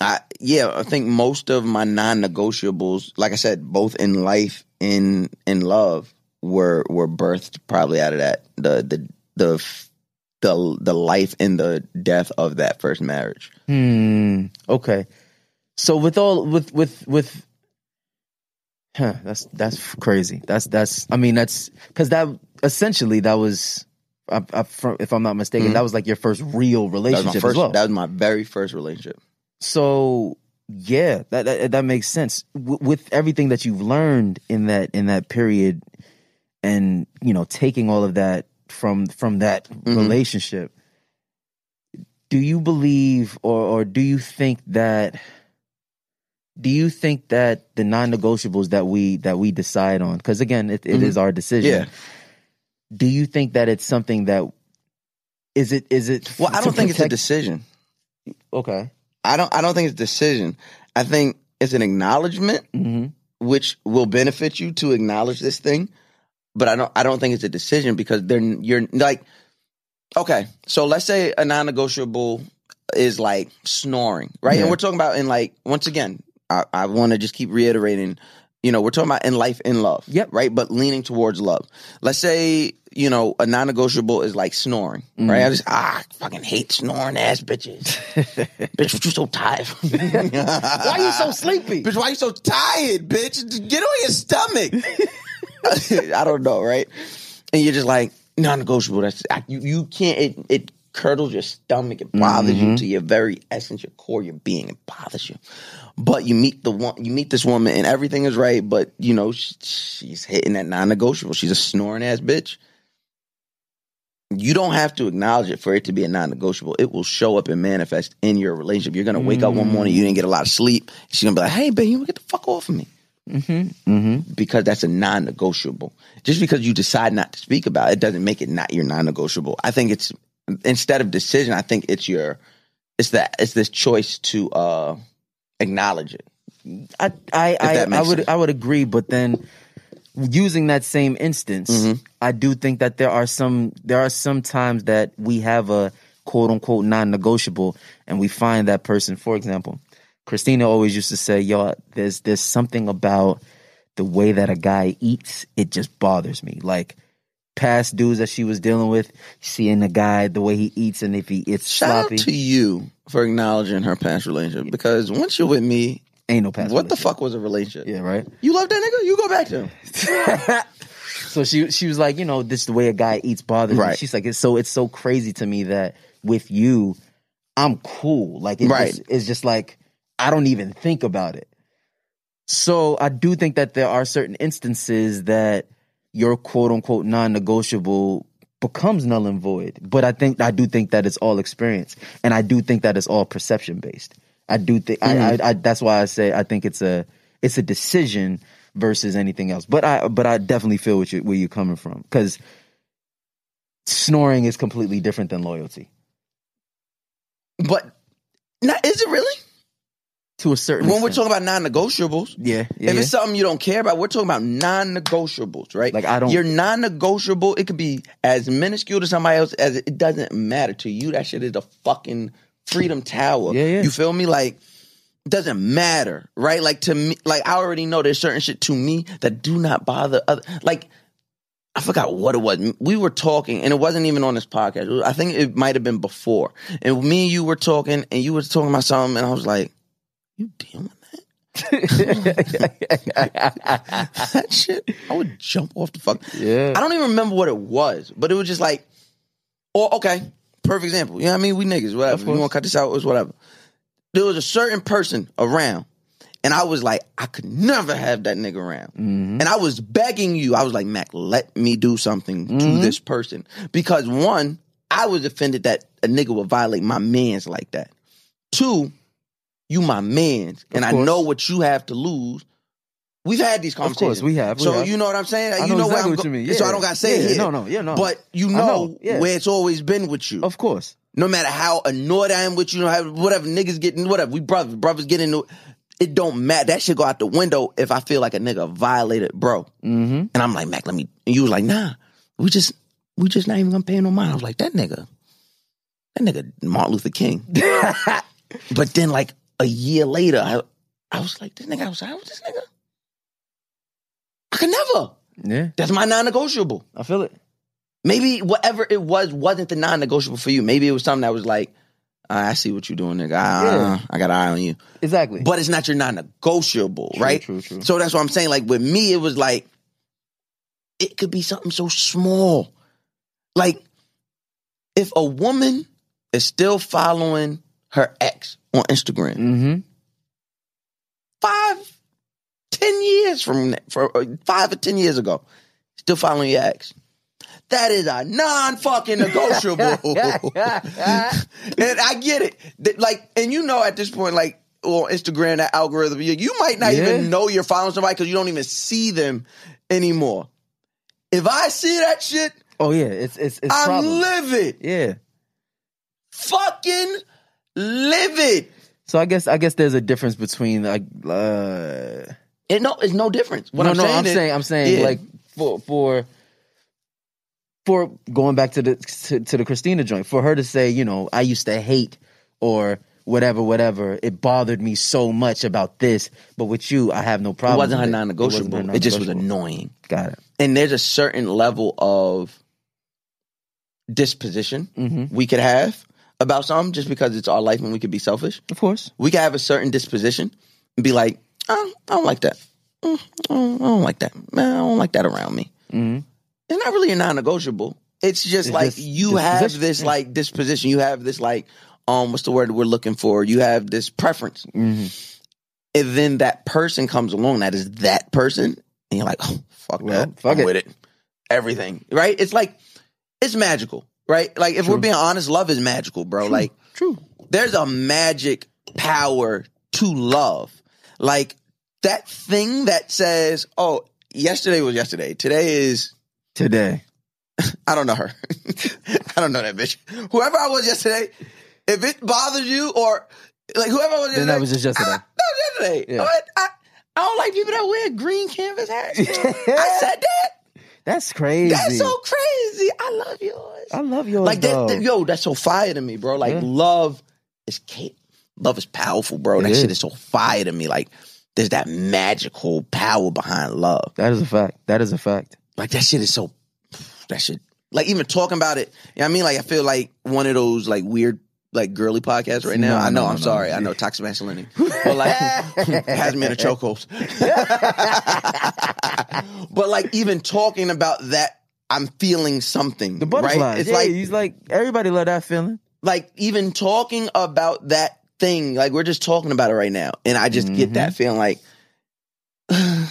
I yeah, I think most of my non-negotiables, like I said, both in life and in love, were were birthed probably out of that the the the the the life and the death of that first marriage. Hmm. Okay. So with all with with with huh, that's that's crazy. That's that's I mean that's because that essentially that was I, I, if I'm not mistaken Mhm. that was like your first real That was relationship my first. as well. That was my very first relationship. So yeah, that that, that makes sense w- with everything that you've learned in that in that period, and you know taking all of that from from that Mhm. relationship. Do you believe, or or do you think that? Do you think that the non-negotiables that we that we decide on, because again, it, it Mhm. is our decision. Yeah. Do you think that it's something that is it is it? Well, I don't think it's a decision. Okay. I don't. I don't think it's a decision. I think it's an acknowledgement, hmm which will benefit you to acknowledge this thing. But I don't. I don't think it's a decision because they're you're like. Okay, so let's say a non-negotiable is like snoring, right? Yeah. And we're talking about in like once again, I, I want to just keep reiterating. You know, we're talking about in life, in love, Yep. right? But leaning towards love. Let's say you know a non-negotiable is like snoring, Mm. right? I just ah, I fucking hate snoring ass bitches. bitch, what you so tired? why you so sleepy? Bitch, why you so tired, bitch? Get on your stomach. I don't know, right? And you're just like non-negotiable. That's I, you. You can't. It it curdles your stomach. It bothers you to your very essence, your core, your being. It bothers you. But you meet the one. You meet this woman, and everything is right. But you know she, she's hitting that non-negotiable. She's a snoring ass bitch. You don't have to acknowledge it for it to be a non-negotiable. It will show up and manifest in your relationship. You're gonna wake up one morning, you didn't get a lot of sleep. She's gonna be like, "Hey, babe, you get the fuck off of me." Mm-hmm. because that's a non-negotiable. Just because you decide not to speak about it, it doesn't make it not your non-negotiable. I think it's instead of decision, I think it's your it's that it's this choice to uh acknowledge it. I I I, I would sense. I would agree, but then using that same instance, Mhm. I do think that there are some there are some times that we have a quote unquote non negotiable, and we find that person. For example, Christina always used to say, "Yo, there's there's something about the way that a guy eats. It just bothers me." Like past dudes that she was dealing with, seeing the guy the way he eats, and if he it's Shout sloppy, out to you for acknowledging her past relationship because once you're with me, ain't no past. what the fuck was a relationship? Yeah, right. You love that nigga? You go back to him. So she she was like, you know, this is the way a guy eats bothers me. Right. She's like, it's so it's so crazy to me that with you, I'm cool. Like it Right. just, it's just like I don't even think about it. So I do think that there are certain instances that your quote unquote non negotiable becomes null and void. But I think I do think that it's all experience, and I do think that it's all perception based. I do think I, mm. I, I that's why I say I think it's a it's a decision versus anything else. But I but I definitely feel what you, where you're coming from because snoring is completely different than loyalty But not, is it really? to a certain. When we're talking about non-negotiables, yeah, yeah, if yeah. it's something you don't care about, we're talking about non-negotiables, right? Like, I don't- you're non-negotiable, it could be as minuscule to somebody else as it doesn't matter to you. That shit is a fucking freedom tower. Yeah, yeah. You feel me? Like it doesn't matter, right? Like to me, like I already know there's certain shit to me that do not bother other. Like I forgot what it was. We were talking, and it wasn't even on this podcast. I think it might have been before. And me and you were talking, and you were talking about something, and I was like, "You dealing with that? that shit? I would jump off the fuck. Yeah. I don't even remember what it was, but it was just like, or okay, perfect example. You know what I mean? We niggas, whatever. You want to cut this out? It's whatever. There was a certain person around, and I was like, I could never have that nigga around. Mm-hmm. And I was begging you. I was like, Mac, let me do something to Mm-hmm. this person because one, I was offended that a nigga would violate my man's like that. Two, you my man's, and I know what you have to lose. We've had these Of conversations. course, we have, we so have. you know what I'm saying? I you know exactly I'm what you mean. So I don't got to say it Yeah, here. no, no, yeah, no. But you know, know, yeah. where it's always been with you. of course. no matter how annoyed I am with you, whatever niggas getting, whatever we brothers, brothers getting into. it don't matter. That should go out the window if I feel like a nigga violated bro. Mm-hmm. And I'm like, Mac, let me. And you was like, nah, we just, we just not even gonna pay no mind. I was like, that nigga, that nigga Martin Luther King. but then like a year later, I, I was like, this nigga i outside with this nigga. I could never. Yeah, That's my non-negotiable. I feel it. Maybe whatever it was wasn't the non-negotiable for you. Maybe it was something that was like, I see what you're doing, nigga. I, Yeah. I got an eye on you. Exactly. But it's not your non-negotiable, True, right? true, true. So that's what I'm saying. Like with me, it was like it could be something so small. Like if a woman is still following her ex on Instagram, mm-hmm. five, ten years from for uh, five or ten years ago, still following your ex. That is a non-fucking negotiable. and I get it. Like, and you know at this point, like on Instagram, that algorithm, you, might not Yeah. even know you're following somebody because you don't even see them anymore. If I see that shit, Oh yeah, it's it's it's I'm problems. livid. yeah. Fucking livid. So I guess I guess there's a difference between like uh It no, it's no difference. What no I'm no saying I'm is- saying I'm saying Yeah. like for for for going back to the to, to the Christina joint for her to say you know I used to hate or whatever whatever it bothered me so much about this but with you I have no problem. it wasn't her non-negotiable. wasn't It just was annoying. Got it. and there's a certain level of disposition Mhm. we could have about something just because it's our life and we could be selfish. Of course. We could have a certain disposition and be like, I don't like that. Mm, I don't I don't like that. Man, I don't like that around me. Mhm. It's not really a non-negotiable. It's just It's like you have disposition, this like disposition. You have this like um, what's the word we're looking for? You have this preference, Mhm. and then that person comes along that is that person, and you're like, oh, fuck Well, that, fuck I'm it. with it. Everything, right? It's like it's magical, right? Like if we're being honest, love is magical, bro. Like True. there's a magic power to love. Like that thing that says, oh, yesterday was yesterday. Today is, Today. I don't know her. I don't know that bitch. Whoever I was yesterday, if it bothers you or like whoever I was yesterday. Then that was just yesterday. I, that was yesterday. Yeah. I, I don't like people that wear green canvas hats. I said that. That's crazy. That's so crazy. I love yours. I love yours. like that, that- yo, that's so fire to me, bro. Like Yeah. love is love is powerful, bro. It that is. shit is so fire to me. Like there's that magical power behind love. That is a fact. That is a fact. Like that shit is so that shit. Like even talking about it, you know what I mean? Like I feel like one of those like weird like girly podcasts right now. No, I know, no, I'm no, sorry. I know toxic masculinity. But like has me in a chokehold. but like even talking about that, I'm feeling something. The butterflies. Right? It's yeah, like he's like everybody love that feeling. like even talking about that thing, like we're just talking about it right now. And I just get Mm-hmm. that feeling like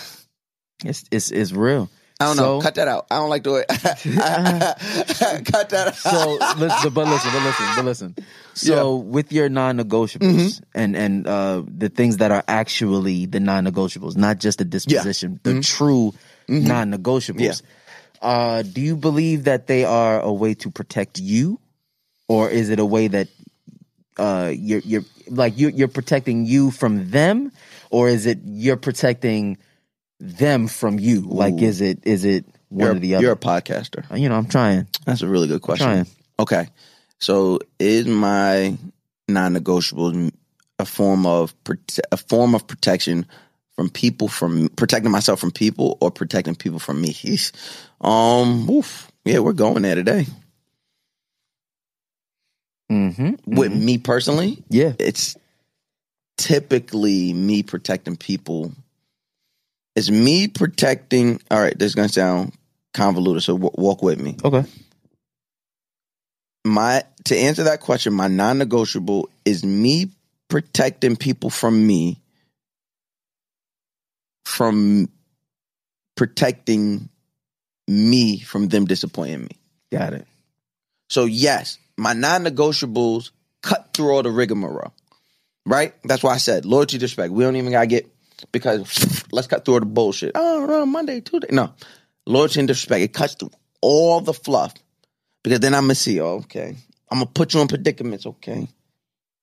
It's it's it's real. I don't know. Cut that out. I don't like the way. Cut that out. So listen, but listen, but listen, but listen. So with your non-negotiables Mm-hmm. and and uh, the things that are actually the non-negotiables, not just the disposition, the true non-negotiables. Uh, do you believe that they are a way to protect you, or is it a way that uh, you're you're like you're, you're protecting you from them, or is it you're protecting them from you? Like, is it is it one you're, or the other? you're a podcaster. you know, I'm trying. That's a really good question. Okay. So is my non-negotiable a form of prote- a form of protection from people from protecting myself from people or protecting people from me? Um, oof. yeah, we're going there today. Mm-hmm. With me personally, Yeah. it's typically me protecting people. It's me protecting. All right, this is gonna sound convoluted, so w- walk with me. Okay. my to answer that question, my non-negotiable is me protecting people from me from protecting me from them disappointing me. Got it. So yes, my non-negotiables cut through all the rigmarole. Right? That's why I said loyalty, respect. We don't even gotta get because let's cut through all the bullshit. Oh no, Monday, Tuesday. No. Loyalty and disrespect. It cuts through all the fluff. Because then I'm gonna see, oh, okay. I'm gonna put you in predicaments, okay.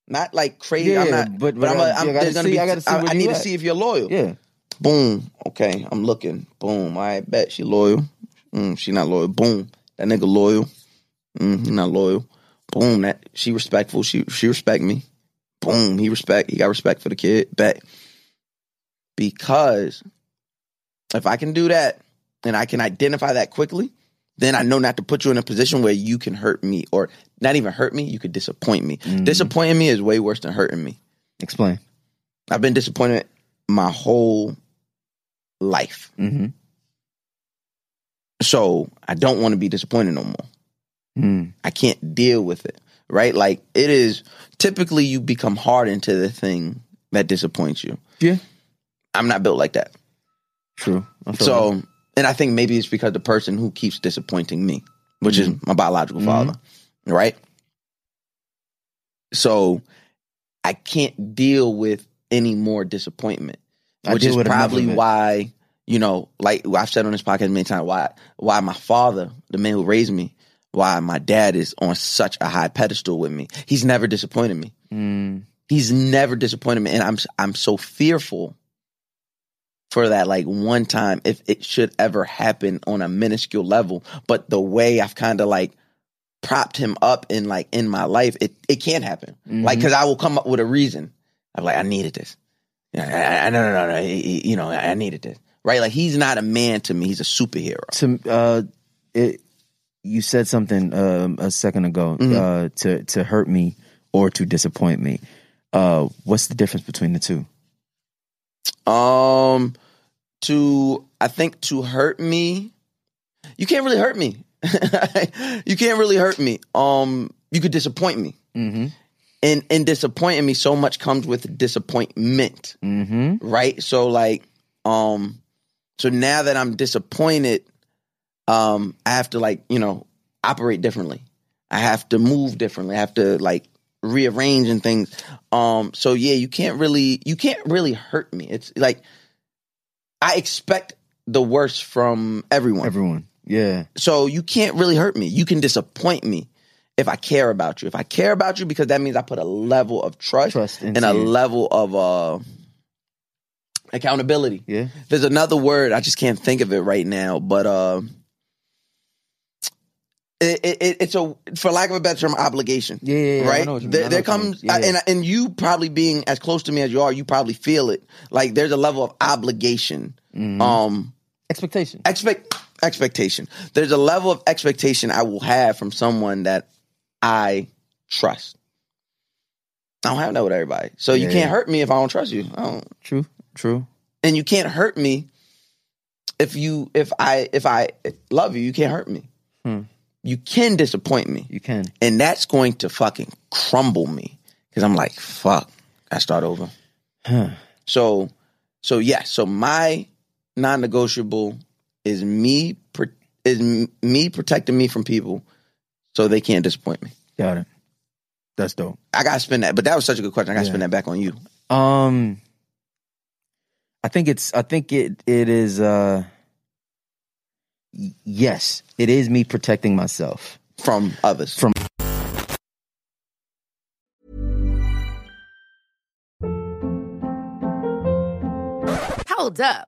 Not like crazy. Yeah, I'm not. but- But, but I'm. I- A, I'm gotta gonna see- be. I gotta see I, I need to see if you're loyal. Yeah. Boom. Okay, I'm looking. Boom. I bet she loyal. Mm, she not loyal. Boom. That nigga loyal. Mm, he not loyal. Boom. That she respectful. She she respect me. Boom. He respect. He got respect for the kid. Bet. Because if I can do that and I can identify that quickly, then I know not to put you in a position where you can hurt me or not even hurt me. You could disappoint me. Disappointing me is way worse than hurting me. Explain. I've been disappointed my whole life. Mm-hmm. So I don't want to be disappointed no more. Mm. I can't deal with it. Right? Like it is typically you become hardened to the thing that disappoints you. Yeah. I'm not built like that. True. So that. and I think maybe it's because the person who keeps disappointing me, which is my biological father. Right? So I can't deal with any more disappointment. I Which is probably why, you know, like I've said on this podcast many times, why why my father, the man who raised me, why my dad is on such a high pedestal with me. He's never disappointed me. Mm. He's never disappointed me. And I'm I'm so fearful for that like one time if it should ever happen on a minuscule level. But the way I've kind of like propped him up in like in my life, it, it can't happen. Like, cause I will come up with a reason. I'm like, I needed this. I, I, no, no, no, no. You know, I needed this. Right? Like, he's not a man to me. He's a superhero. to uh, it, you said something um, a second ago Mm-hmm. uh, to to hurt me or to disappoint me. Uh, what's the difference between the two? Um, to I think to hurt me, you can't really hurt me. you can't really hurt me. Um, you could disappoint me, Mm-hmm. and and disappointing me so much comes with disappointment, Mm-hmm. right? So like, um, so now that I'm disappointed, um, I have to like you know operate differently. I have to move differently. I have to like rearrange and things. Um, so yeah, you can't really you can't really hurt me. It's like I expect the worst from everyone. Everyone. Yeah. So you can't really hurt me. You can disappoint me if I care about you. If I care about you, because that means I put a level of trust, Trust and a level of uh, accountability. Yeah. There's another word I just can't think of it right now, but uh, it, it, it's a for lack of a better term, obligation. Yeah, yeah, yeah. Right. know what you mean. there I know there what you mean. comes Yeah, and and you probably being as close to me as you are, you probably feel it. Like there's a level of obligation. Mm-hmm. Um, Expectation. expect expectation. There's a level of expectation I will have from someone that I trust. I don't have that with everybody, so you can't hurt me if I don't trust you. I don't, True. True. and you can't hurt me if you if I if I love you. You can't hurt me. Hmm. You can disappoint me, You can. and that's going to fucking crumble me because I'm like, fuck, I start over. Huh. So, so yeah. So my non-negotiable is me is me protecting me from people, so they can't disappoint me. Got it. That's dope. I gotta spin that, but that was such a good question. I gotta Yeah. spin that back on you. Um, I think it's. I think it. It is. Uh, yes, it is me protecting myself. From others. From- Hold up.